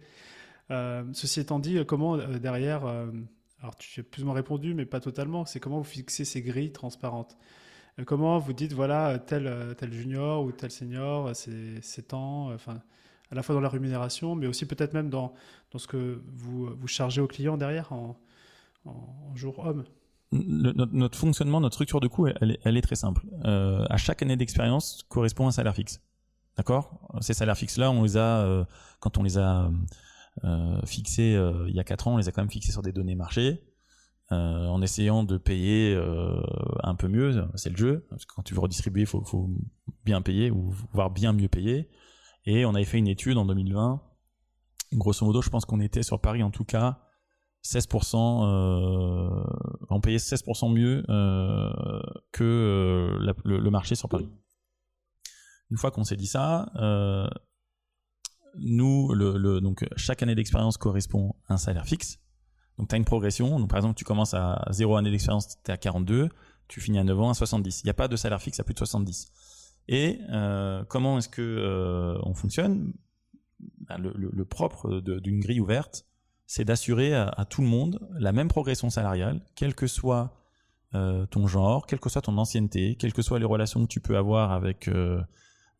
Euh, ceci étant dit, comment euh, derrière, euh, alors tu as plus ou moins répondu, mais pas totalement, c'est comment vous fixez ces grilles transparentes? Comment vous dites, voilà, tel, tel junior ou tel senior, c'est temps, enfin, à la fois dans la rémunération, mais aussi peut-être même dans, dans ce que vous, vous chargez aux clients derrière en, jour homme notre, fonctionnement, notre structure de coût, elle, est très simple. Euh, à chaque année d'expérience correspond un salaire fixe. D'accord? Ces salaires fixes-là, on les a, euh, quand on les a euh, fixés il y a 4 ans, on les a quand même fixés sur des données marché, en essayant de payer un peu mieux. C'est le jeu. Quand tu veux redistribuer, il faut, faut, bien payer, ou voire bien mieux payer. Et on avait fait une étude en 2020. Grosso modo, je pense qu'on était sur Paris en tout cas 16%, euh, on payait 16% mieux euh, que euh, le, marché sur Paris. Une fois qu'on s'est dit ça, nous, donc chaque année d'expérience correspond à un salaire fixe. Donc tu as une progression. Donc par exemple, tu commences à 0 année d'expérience, tu es à 42, tu finis à 9 ans à 70. Il n'y a pas de salaire fixe à plus de 70. Et comment est-ce que on fonctionne? Ben, le, propre d'une grille ouverte, c'est d'assurer à, tout le monde la même progression salariale, quel que soit euh, ton genre, quelle que soit ton ancienneté, quelles que soient les relations que tu peux avoir avec, euh,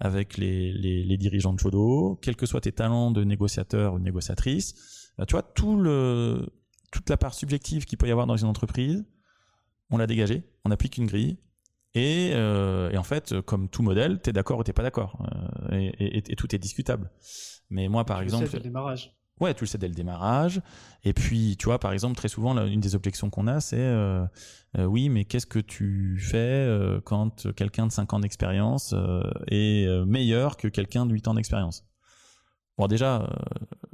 avec les, les, dirigeants de Chodo, quels que soient tes talents de négociateur ou de négociatrice. Euh, tu vois, tout le, toute la part subjective qu'il peut y avoir dans une entreprise, on l'a dégagée, on applique une grille. Et, et en fait, comme tout modèle, tu es d'accord ou tu pas d'accord. Et, et, tout est discutable. Mais moi, par exemple. C'est le démarrage. Ouais, tu le sais dès le démarrage. Et puis, tu vois, par exemple, très souvent, une des objections qu'on a, c'est euh, euh, oui, mais qu'est-ce que tu fais euh, quand quelqu'un de 5 ans d'expérience est meilleur que quelqu'un de 8 ans d'expérience? Bon, déjà,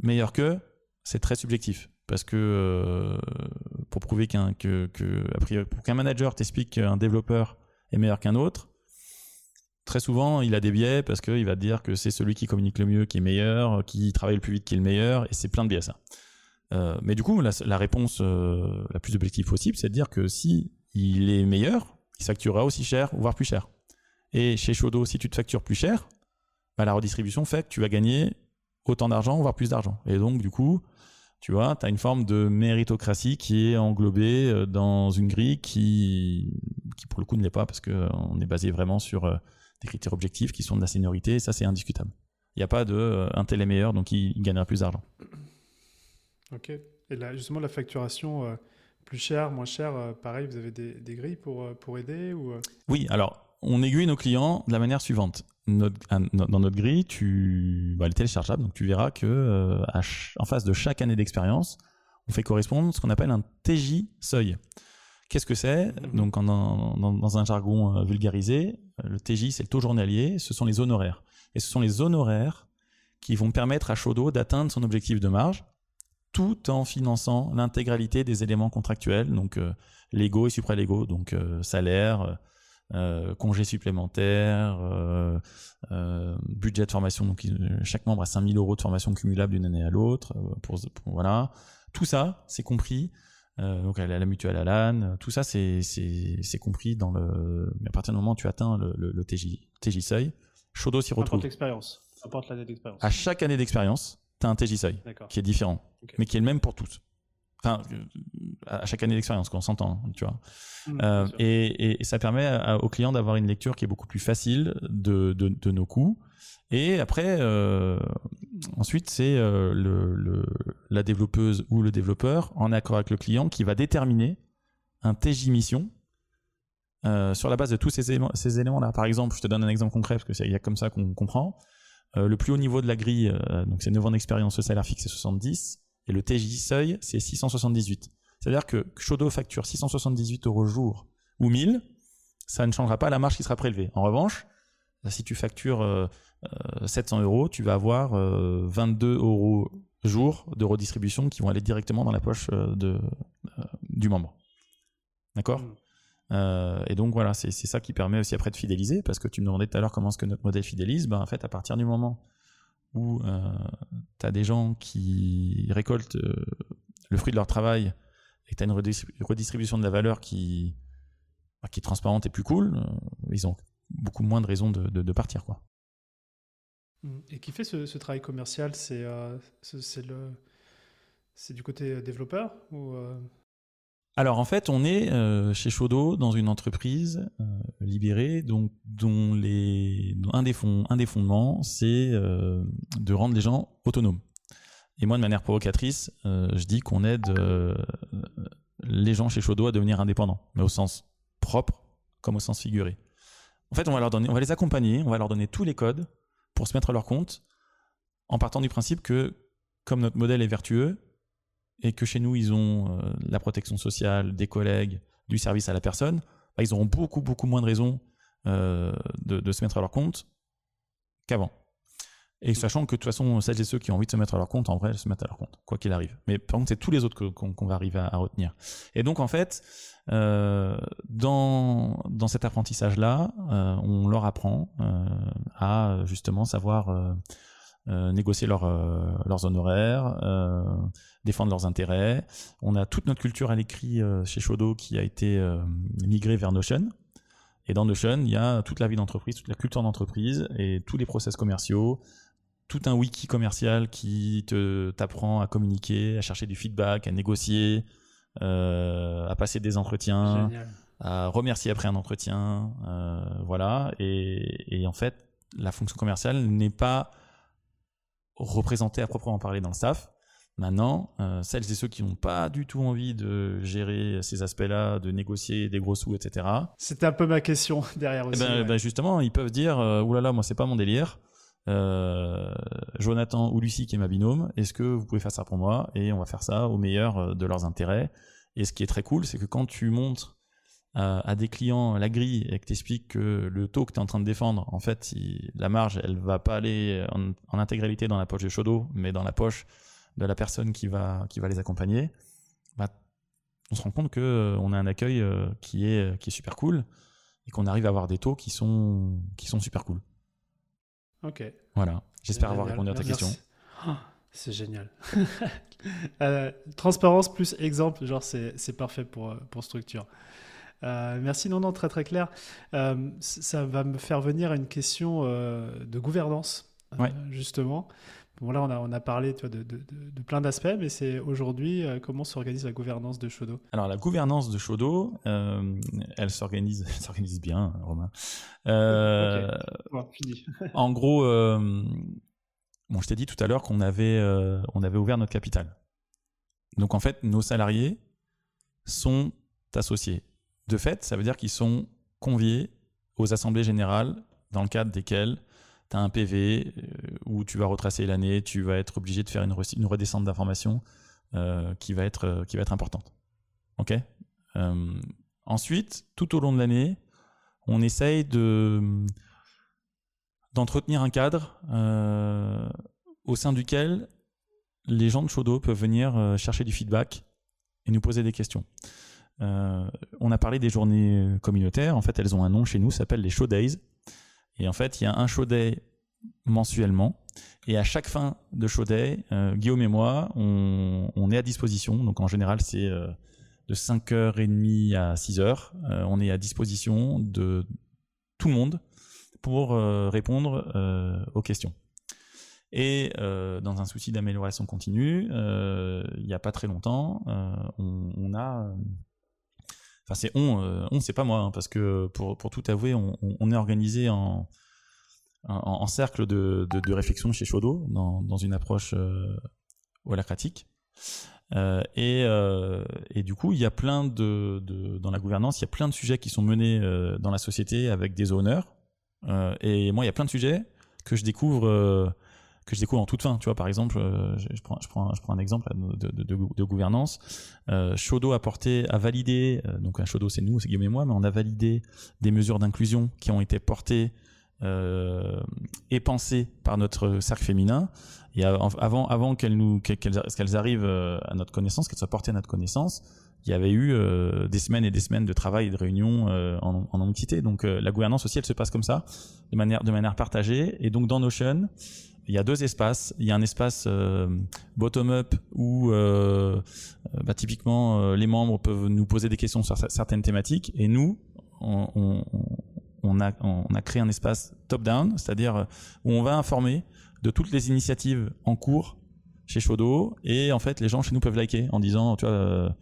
meilleur que, c'est très subjectif. Parce que pour prouver qu'un que, que, qu'un manager t'explique qu'un développeur est meilleur qu'un autre, très souvent il a des biais parce qu'il va dire que c'est celui qui communique le mieux qui est meilleur, qui travaille le plus vite qui est le meilleur, et c'est plein de biais ça. Euh, mais du coup, la, la réponse euh, la plus objective possible, c'est de dire que si il est meilleur, il facturera aussi cher, voire plus cher. Et chez Shodo, si tu te factures plus cher, bah, la redistribution fait que tu vas gagner autant d'argent, voire plus d'argent. Et donc, du coup, tu vois, tu as une forme de méritocratie qui est englobée euh, dans une grille qui, qui pour le coup, ne l'est pas parce qu'on est basé vraiment sur des critères objectifs qui sont de la seniorité, et ça, c'est indiscutable. Il n'y a pas de un tel est meilleur, donc il, gagnera plus d'argent. Ok. Et là, justement, la facturation euh, plus chère, moins chère, euh, pareil, vous avez des, des grilles pour, euh, pour aider ou, Oui, alors, on aiguille nos clients de la manière suivante. Notre, dans notre grille, tu, bah, elle est téléchargeable, donc tu verras que en face de chaque année d'expérience, on fait correspondre ce qu'on appelle un TJ seuil. Qu'est-ce que c'est mhm. Donc, dans, dans, un jargon vulgarisé, le TJ, c'est le taux journalier, ce sont les honoraires. Et ce sont les honoraires qui vont permettre à Shodo d'atteindre son objectif de marge tout en finançant l'intégralité des éléments contractuels, donc euh, légaux et supralégaux, donc euh, salaire, euh, congés supplémentaires, budget de formation, donc chaque membre a 5000 euros de formation cumulable d'une année à l'autre, pour, voilà. Tout ça, c'est compris. Donc la, la mutuelle à l'âne, tout ça, c'est compris dans le. Mais à partir du moment où tu atteins le, le, TJ, TJ seuil, Shodo s'y retrouve. Importe l'expérience. Importe l'année d'expérience. À chaque année d'expérience, tu as un TJ seuil qui est différent mais qui est le même pour tous. Enfin, à chaque année d'expérience, qu'on s'entend, tu vois. Mmh, euh, et, et, ça permet aux clients d'avoir une lecture qui est beaucoup plus facile de, de, de nos coûts. Et après, euh, ensuite, c'est euh, la développeuse ou le développeur, en accord avec le client, qui va déterminer un TJ mission euh, sur la base de tous ces éléments-là. Par exemple, je te donne un exemple concret, parce qu'il y a comme ça qu'on comprend. Le plus haut niveau de la grille, donc c'est 9 ans d'expérience, le salaire fixe est 70 et le TJ seuil, c'est 678. C'est-à-dire que Shodo facture 678 euros jour ou 1000, ça ne changera pas la marge qui sera prélevée. En revanche, si tu factures 700 euh, euros, tu vas avoir 22 euros jour de redistribution qui vont aller directement dans la poche de, du membre. D'accord? Mmh. et donc voilà, c'est ça qui permet aussi après de fidéliser, parce que tu me demandais tout à l'heure comment est-ce que notre modèle fidélise. Ben, en fait, à partir du moment où euh, tu as des gens qui récoltent euh, le fruit de leur travail et que tu as une redistribution de la valeur qui, bah, qui est transparente et plus cool, euh, ils ont beaucoup moins de raisons de, de, partir. Quoi. Et qui fait ce, travail commercial C'est c'est du côté développeur ou alors en fait, on est euh, chez Shodo dans une entreprise euh, libérée, donc dont un des fonds, un des fondements, c'est euh, de rendre les gens autonomes. Et moi, de manière provocatrice, je dis qu'on aide les gens chez Shodo à devenir indépendants, mais au sens propre comme au sens figuré. En fait, on va leur donner, on va les accompagner, on va leur donner tous les codes pour se mettre à leur compte, en partant du principe que comme notre modèle est vertueux, et que chez nous, ils ont euh, la protection sociale, des collègues, du service à la personne, bah, ils auront beaucoup, beaucoup moins de raisons euh, de, se mettre à leur compte qu'avant. Et sachant que de toute façon, celles et ceux qui ont envie de se mettre à leur compte, en vrai, se mettent à leur compte, quoi qu'il arrive. Mais par contre, c'est tous les autres qu'on va arriver à, retenir. Et donc, en fait, euh, dans, dans cet apprentissage-là, on leur apprend à justement savoir négocier leur, leurs honoraires, défendre leurs intérêts. On a toute notre culture à l'écrit euh, chez Shodo qui a été euh, migrée vers Notion. Et dans Notion, il y a toute la vie d'entreprise, toute la culture d'entreprise et tous les process commerciaux, tout un wiki commercial qui te t'apprend à communiquer, à chercher du feedback, à négocier, euh, à passer des entretiens, à remercier après un entretien, voilà. Et, et, en fait, la fonction commerciale n'est pas représentée à proprement parler dans le staff. Maintenant, euh, celles et ceux qui n'ont pas du tout envie de gérer ces aspects-là, de négocier des gros sous, etc. C'était un peu ma question derrière aussi. Eh ben, ben, justement, ils peuvent dire euh, oulala, moi c'est pas mon délire. Euh, Jonathan ou Lucie qui est ma binôme, est-ce que vous pouvez faire ça pour moi Et on va faire ça au meilleur euh, de leurs intérêts. Et ce qui est très cool, c'est que quand tu montres à des clients la grille et que tu expliques que le taux que tu es en train de défendre, en fait, la marge, elle va pas aller en, intégralité dans la poche de Shodo, mais dans la poche de la personne qui va, qui va les accompagner, bah, on se rend compte que on a un accueil qui est, qui est super cool et qu'on arrive à avoir des taux qui sont, qui sont super cool. Ok. Voilà. J'espère avoir répondu à ta question. Oh, c'est génial. Euh, transparence plus exemple, genre c'est parfait pour, euh, pour structure. Euh, merci, non, non, très très clair. ça va me faire venir à une question de gouvernance, justement. Bon, là, on a, on a parlé de, de, de, plein d'aspects, mais c'est aujourd'hui comment s'organise la gouvernance de Shodo? Alors, la gouvernance de Shodo, elle s'organise bien, Romain. fini. en gros, Bon, je t'ai dit tout à l'heure qu'on avait, euh, on avait ouvert notre capital. Donc en fait, nos salariés sont associés. De fait, ça veut dire qu'ils sont conviés aux assemblées générales dans le cadre desquelles tu un PV euh, où tu vas retracer l'année, tu vas être obligé de faire une, une redescente d'informations euh, qui, va être, qui va être importante. OK? Ensuite, tout au long de l'année, on essaye de d'entretenir un cadre euh, au sein duquel les gens de Shodo peuvent venir euh, chercher du feedback et nous poser des questions. Euh, on a parlé des journées communautaires. En fait, elles ont un nom chez nous, ça s'appelle les Show Days. Et en fait, il y a un Show Day mensuellement. Et à chaque fin de Show Day, Guillaume et moi, on, est à disposition. Donc en général, c'est de 5h30 à 6h. on est à disposition de tout le monde pour euh, répondre euh, aux questions. Et euh, dans un souci d'amélioration continue, il n'y a pas très longtemps, on, a c'est on, on c'est pas moi, hein, parce que pour, pour tout avouer, on, est organisé en, en, cercle de, de, réflexion chez Shodo, dans, dans une approche euh, holacratique. Euh, et, euh, et, du coup, il y a plein de, de, dans la gouvernance, il y a plein de sujets qui sont menés dans la société avec des honneurs, euh, et moi, il y a plein de sujets que je découvre euh, que je découvre en toute fin. Tu vois, par exemple, euh, je, prends, un exemple de, gouvernance. Euh, Shodo a porté, a validé, donc un Shodo c'est nous, c'est Guillaume et moi, mais on a validé des mesures d'inclusion qui ont été portées euh, et pensées par notre cercle féminin. Et avant, qu'elles arrivent à notre connaissance, qu'elles soient portées à notre connaissance, il y avait eu euh, des semaines et des semaines de travail et de réunions euh, en, en entité. Donc euh, la gouvernance aussi, elle se passe comme ça, de manière, de manière partagée. Et donc dans Notion, il y a deux espaces. Il y a un espace bottom-up où bah, typiquement les membres peuvent nous poser des questions sur certaines thématiques. Et nous, on a, on a créé un espace top-down, c'est-à-dire où on va informer de toutes les initiatives en cours chez Shodo. Et en fait, les gens chez nous peuvent liker en disant, tu vois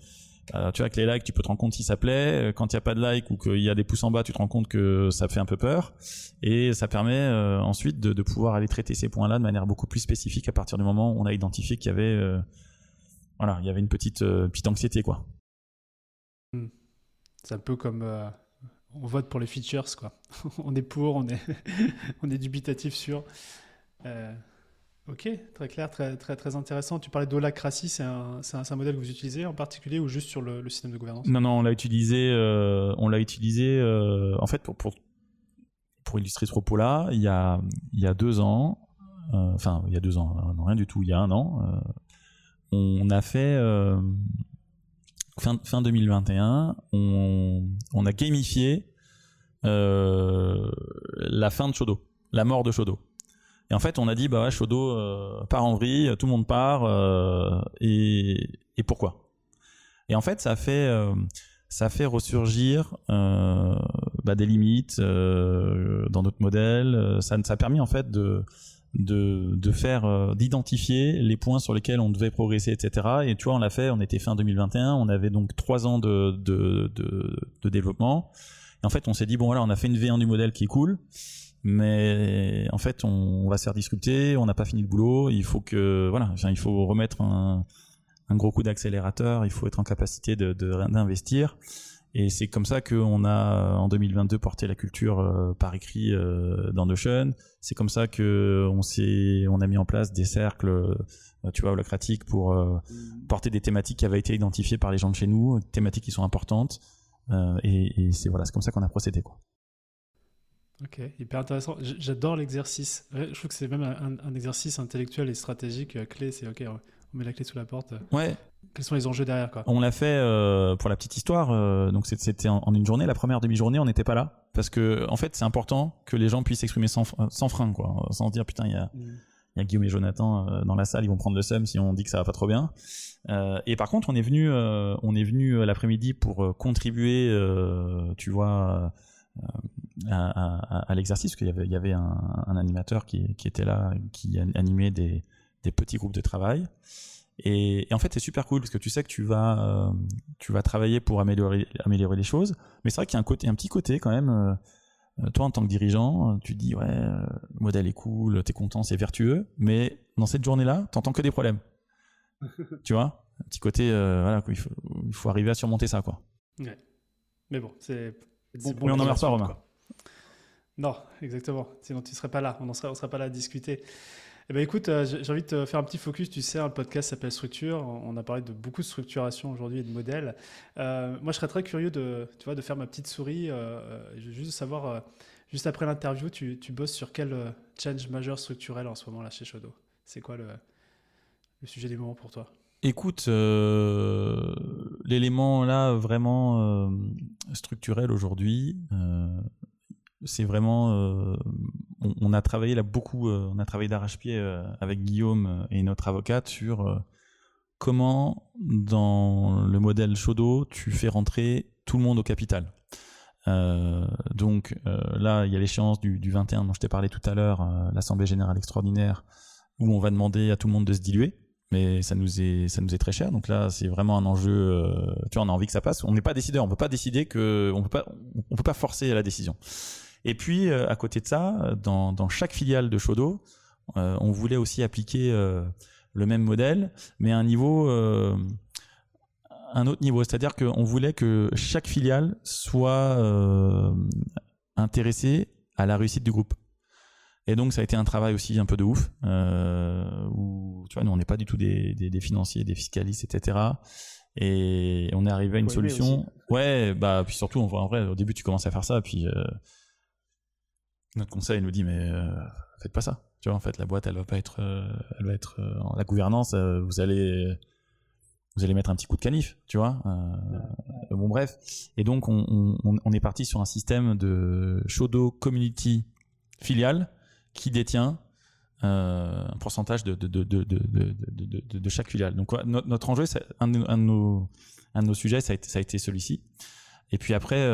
euh, tu vois, avec les likes, tu peux te rendre compte si ça plaît. Euh, quand il n'y a pas de like ou qu'il y a des pouces en bas, tu te rends compte que ça fait un peu peur. Et ça permet euh, ensuite de, pouvoir aller traiter ces points-là de manière beaucoup plus spécifique à partir du moment où on a identifié qu'il y avait, voilà, il y avait une petite, petite anxiété, quoi. Hmm. C'est un peu comme on vote pour les features, quoi. on est pour, on est, on est dubitatif sur. Ok, très clair, très, très, très intéressant. Tu parlais d'holacratie, c'est un, un, modèle que vous utilisez en particulier ou juste sur le, système de gouvernance? Non, non, on l'a utilisé, euh, on l'a utilisé euh, en fait pour, pour, pour illustrer ce propos-là, il y a, il y a deux ans, euh, enfin il y a deux ans, non, rien du tout, il y a un an, on a fait fin, fin 2021, on, on a gamifié la fin de Shodo, la mort de Shodo. Et en fait, on a dit, bah ouais, euh, part en vrille, tout le monde part, euh, et, et, pourquoi? Et en fait, ça fait, euh, ça fait ressurgir euh, bah, des limites euh, dans notre modèle. Ça, ça a permis en fait de, de, de faire, d'identifier les points sur lesquels on devait progresser, etc. Et tu vois, on l'a fait, on était fin 2021, on avait donc trois ans de, de, de, de développement. Et en fait, on s'est dit, bon voilà, on a fait une V1 du modèle qui est cool mais en fait on, va se faire discuter, on n'a pas fini le boulot, il faut que voilà, il faut remettre un, un gros coup d'accélérateur, il faut être en capacité de d'investir. Et c'est comme ça qu'on a en 2022 porté la culture euh, par écrit euh, dans Notion. C'est comme ça que on s'est, on a mis en place des cercles, euh, tu vois, holocratiques pour porter des thématiques qui avaient été identifiées par les gens de chez nous, thématiques qui sont importantes. et, et c'est voilà, c'est comme ça qu'on a procédé quoi. Ok, hyper intéressant. J'adore l'exercice. Je trouve que c'est même un, exercice intellectuel et stratégique euh, clé. C'est ok, on met la clé sous la porte. Ouais. Quels sont les enjeux derrière quoi? On l'a fait euh, pour la petite histoire. euh, donc c'était en, en une journée. La première demi-journée, on n'était pas là parce que en fait, c'est important que les gens puissent s'exprimer sans, sans frein, quoi, sans se dire putain, il y a, Mm. il y a Guillaume et Jonathan euh, dans la salle, ils vont prendre le seum si on dit que ça va pas trop bien. Euh, et par contre, on est venu, euh, on est venu euh, l'après-midi pour euh, contribuer, euh, tu vois, euh, à, à- à l'exercice, parce qu'il y avait, il y avait un, un animateur qui, qui était là, qui an- animait des, des petits groupes de travail. Et, et en fait, c'est super cool parce que tu sais que tu vas, euh, tu vas travailler pour améliorer, améliorer les choses. Mais c'est vrai qu'il y a un côté, un petit côté quand même. euh, euh, toi, en tant que dirigeant, tu te dis ouais, le modèle est cool, t'es content, c'est vertueux. Mais dans cette journée-là, t'entends que des problèmes. tu vois, un petit côté, euh, voilà, il faut, il faut arriver à surmonter ça, quoi. Mais bon, c'est. Bon, mais on qu'il en y meurt pas, Romain. quoi. Non, exactement. Sinon, tu serais pas là. On ne serait, pas là à discuter. Eh ben, écoute, euh, j'ai envie de te faire un petit focus. Tu sais, hein, le podcast s'appelle Structure. On a parlé de beaucoup de structuration aujourd'hui et de modèles. Euh, moi, je serais très curieux de, tu vois, de faire ma petite souris. Euh, euh, juste savoir, juste après l'interview, tu, bosses sur quel change majeur structurel en ce moment là chez Shodo C'est quoi le, sujet du moment pour toi? Écoute, l'élément là vraiment structurel aujourd'hui, c'est vraiment, euh, on, a travaillé là beaucoup, euh, on a travaillé d'arrache-pied euh, avec Guillaume et notre avocate sur comment dans le modèle Shodo tu fais rentrer tout le monde au capital. Donc là, il y a l'échéance du, du 21 dont je t'ai parlé tout à l'heure, l'Assemblée générale extraordinaire, où on va demander à tout le monde de se diluer mais ça nous est ça nous est très cher. Donc là c'est vraiment un enjeu tu vois on a envie que ça passe. On n'est pas décideur on peut pas décider que on peut pas on peut pas forcer la décision et puis euh, à côté de ça dans, dans chaque filiale de Shodo euh, on voulait aussi appliquer euh, le même modèle mais à un niveau euh, un autre niveau c'est-à-dire qu'on voulait que chaque filiale soit euh, intéressée à la réussite du groupe et donc ça a été un travail aussi un peu de ouf, euh, où tu vois, nous on n'est pas du tout des, des, des financiers, des fiscalistes, etc. Et on est arrivé à une solution. Ouais, bah puis surtout en vrai, en vrai, au début tu commences à faire ça, puis euh, notre conseil nous dit mais euh, faites pas ça. Tu vois, en fait la boîte elle va pas être, euh, elle va être euh, la gouvernance, euh, vous allez vous allez mettre un petit coup de canif, tu vois. Bon bref, et donc on, on, est parti sur un système de Shodo Community filiale qui détient un pourcentage de, de, de, de, de, chaque filiale. Donc notre, enjeu, un, un, de nos, un de nos sujets, ça a été, été celui-ci. Et puis après,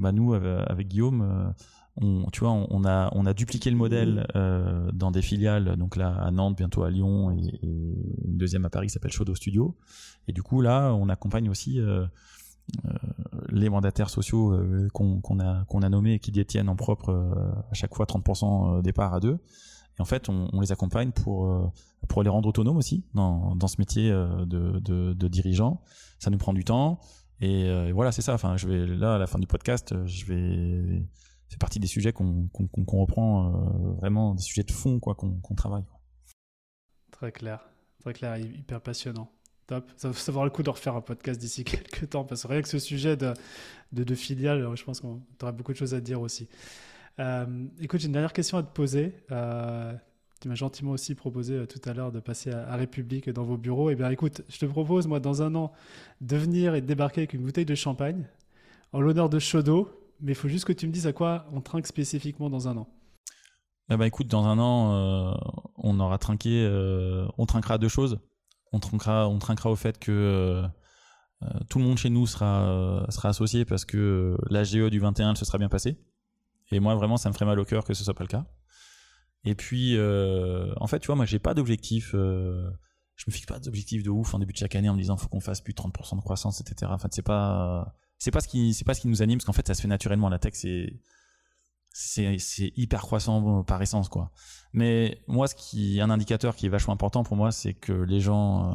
bah nous, avec Guillaume, on, tu vois, on, on a, on a dupliqué le modèle euh, dans des filiales, donc là à Nantes, bientôt à Lyon, et, et une deuxième à Paris qui s'appelle Shodo Studio. Et du coup, là, on accompagne aussi euh, euh, les mandataires sociaux euh, qu'on a, qu'on a nommés et qui détiennent en propre euh, à chaque fois 30% des parts à deux. Et en fait, on, on les accompagne pour, pour les rendre autonomes aussi dans, dans ce métier de, de, de dirigeant. Ça nous prend du temps. Et, euh, et voilà, c'est ça. Enfin, je vais là à la fin du podcast, je vais c'est partie des sujets qu'on reprend euh, vraiment des sujets de fond quoi qu'on travaille. Très clair, très clair, hy- hyper passionnant. Top. Ça, ça vaut le coup de refaire un podcast d'ici quelques temps, parce que rien que ce sujet de, de, filiale, je pense qu'on aurait beaucoup de choses à dire aussi. Euh, écoute, j'ai une dernière question à te poser. Euh, tu m'as gentiment aussi proposé euh, tout à l'heure de passer à, à République dans vos bureaux. Eh bien, écoute, je te propose, moi, dans un an, de venir et de débarquer avec une bouteille de champagne en l'honneur de Chaudot. Mais il faut juste que tu me dises à quoi on trinque spécifiquement dans un an. Eh ben écoute, dans un an, euh, on aura trinqué, euh, on trinquera deux choses. On trinquera, on trinquera au fait que euh, tout le monde chez nous sera sera associé parce que euh, la GE du 21 elle se sera bien passée. Et moi vraiment, ça me ferait mal au cœur que ce soit pas le cas. Et puis, en fait, tu vois, moi j'ai pas d'objectif. je me fixe pas d'objectif de ouf en début de chaque année en me disant faut qu'on fasse plus de 30% de croissance, etc. En fait, c'est pas c'est pas ce qui c'est pas ce qui nous anime parce qu'en fait ça se fait naturellement. La tech c'est c'est hyper croissant par essence quoi. Mais moi ce qui un indicateur qui est vachement important pour moi c'est que les gens euh,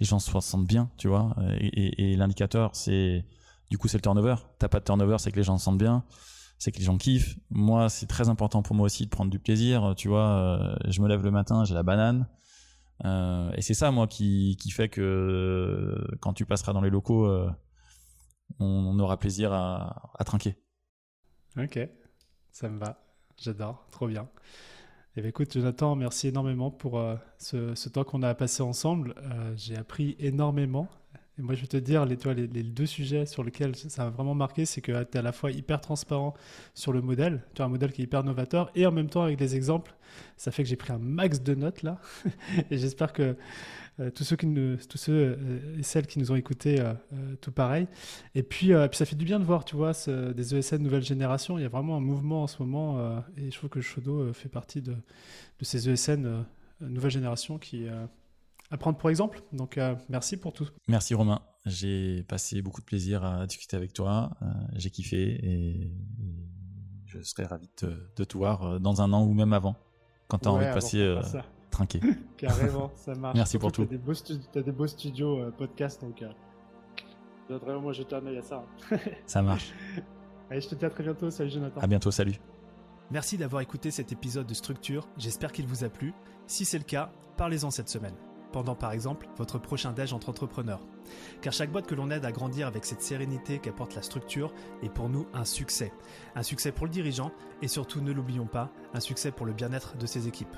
les gens se sentent bien, tu vois. Et, et- l'indicateur c'est du coup c'est le turnover. T'as pas de turnover, c'est que les gens se sentent bien, c'est que les gens kiffent. Moi c'est très important pour moi aussi de prendre du plaisir, tu vois. euh, je me lève le matin, j'ai la banane. Euh, et c'est ça moi qui qui fait que euh, quand tu passeras dans les locaux, euh, on, aura plaisir à, à trinquer. Ok, ça me va. J'adore, trop bien. Eh bien, écoute, Jonathan, merci énormément pour euh, ce, temps qu'on a passé ensemble. Euh, j'ai appris énormément. Et moi, je vais te dire, les, deux sujets sur lesquels ça m'a vraiment marqué, c'est que tu es à la fois hyper transparent sur le modèle, tu as un modèle qui est hyper novateur, et en même temps, avec des exemples, ça fait que j'ai pris un max de notes là. et j'espère que euh, tous ceux, qui nous, tous ceux euh, et celles qui nous ont écoutés, euh, tout pareil. Et puis, puis, ça fait du bien de voir, tu vois, des ESN nouvelle génération. Il y a vraiment un mouvement en ce moment, et je trouve que Shodo fait partie de, de ces ESN nouvelle génération qui à prendre pour exemple. Donc, merci pour tout. Merci Romain. J'ai passé beaucoup de plaisir à discuter avec toi. J'ai kiffé et, je serais ravi de, de, te voir dans un an ou même avant, quand tu as envie de passer trinquer. Carrément, ça marche. Merci pour tout. Tu as, des beaux studios euh, podcast, donc euh, je vraiment jeter un œil à ça. Hein. ça marche. Allez, je te dis à très bientôt. Salut Jonathan. À bientôt, salut. Merci d'avoir écouté cet épisode de Structure. J'espère qu'il vous a plu. Si c'est le cas, parlez-en cette semaine. Pendant par exemple votre prochain déj entre entrepreneurs. Car chaque boîte que l'on aide à grandir avec cette sérénité qu'apporte la structure est pour nous un succès. Un succès pour le dirigeant et surtout, ne l'oublions pas, un succès pour le bien-être de ses équipes.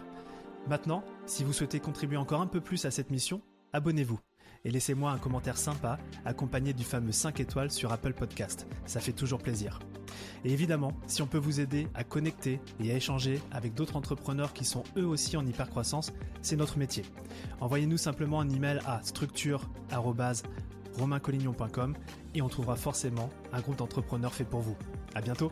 Maintenant, si vous souhaitez contribuer encore un peu plus à cette mission, abonnez-vous et laissez-moi un commentaire sympa accompagné du fameux 5 étoiles sur Apple Podcast. Ça fait toujours plaisir. Et évidemment, si on peut vous aider à connecter et à échanger avec d'autres entrepreneurs qui sont eux aussi en hypercroissance, c'est notre métier. Envoyez-nous simplement un email à structure@romaincollignon.com et on trouvera forcément un groupe d'entrepreneurs fait pour vous. À bientôt.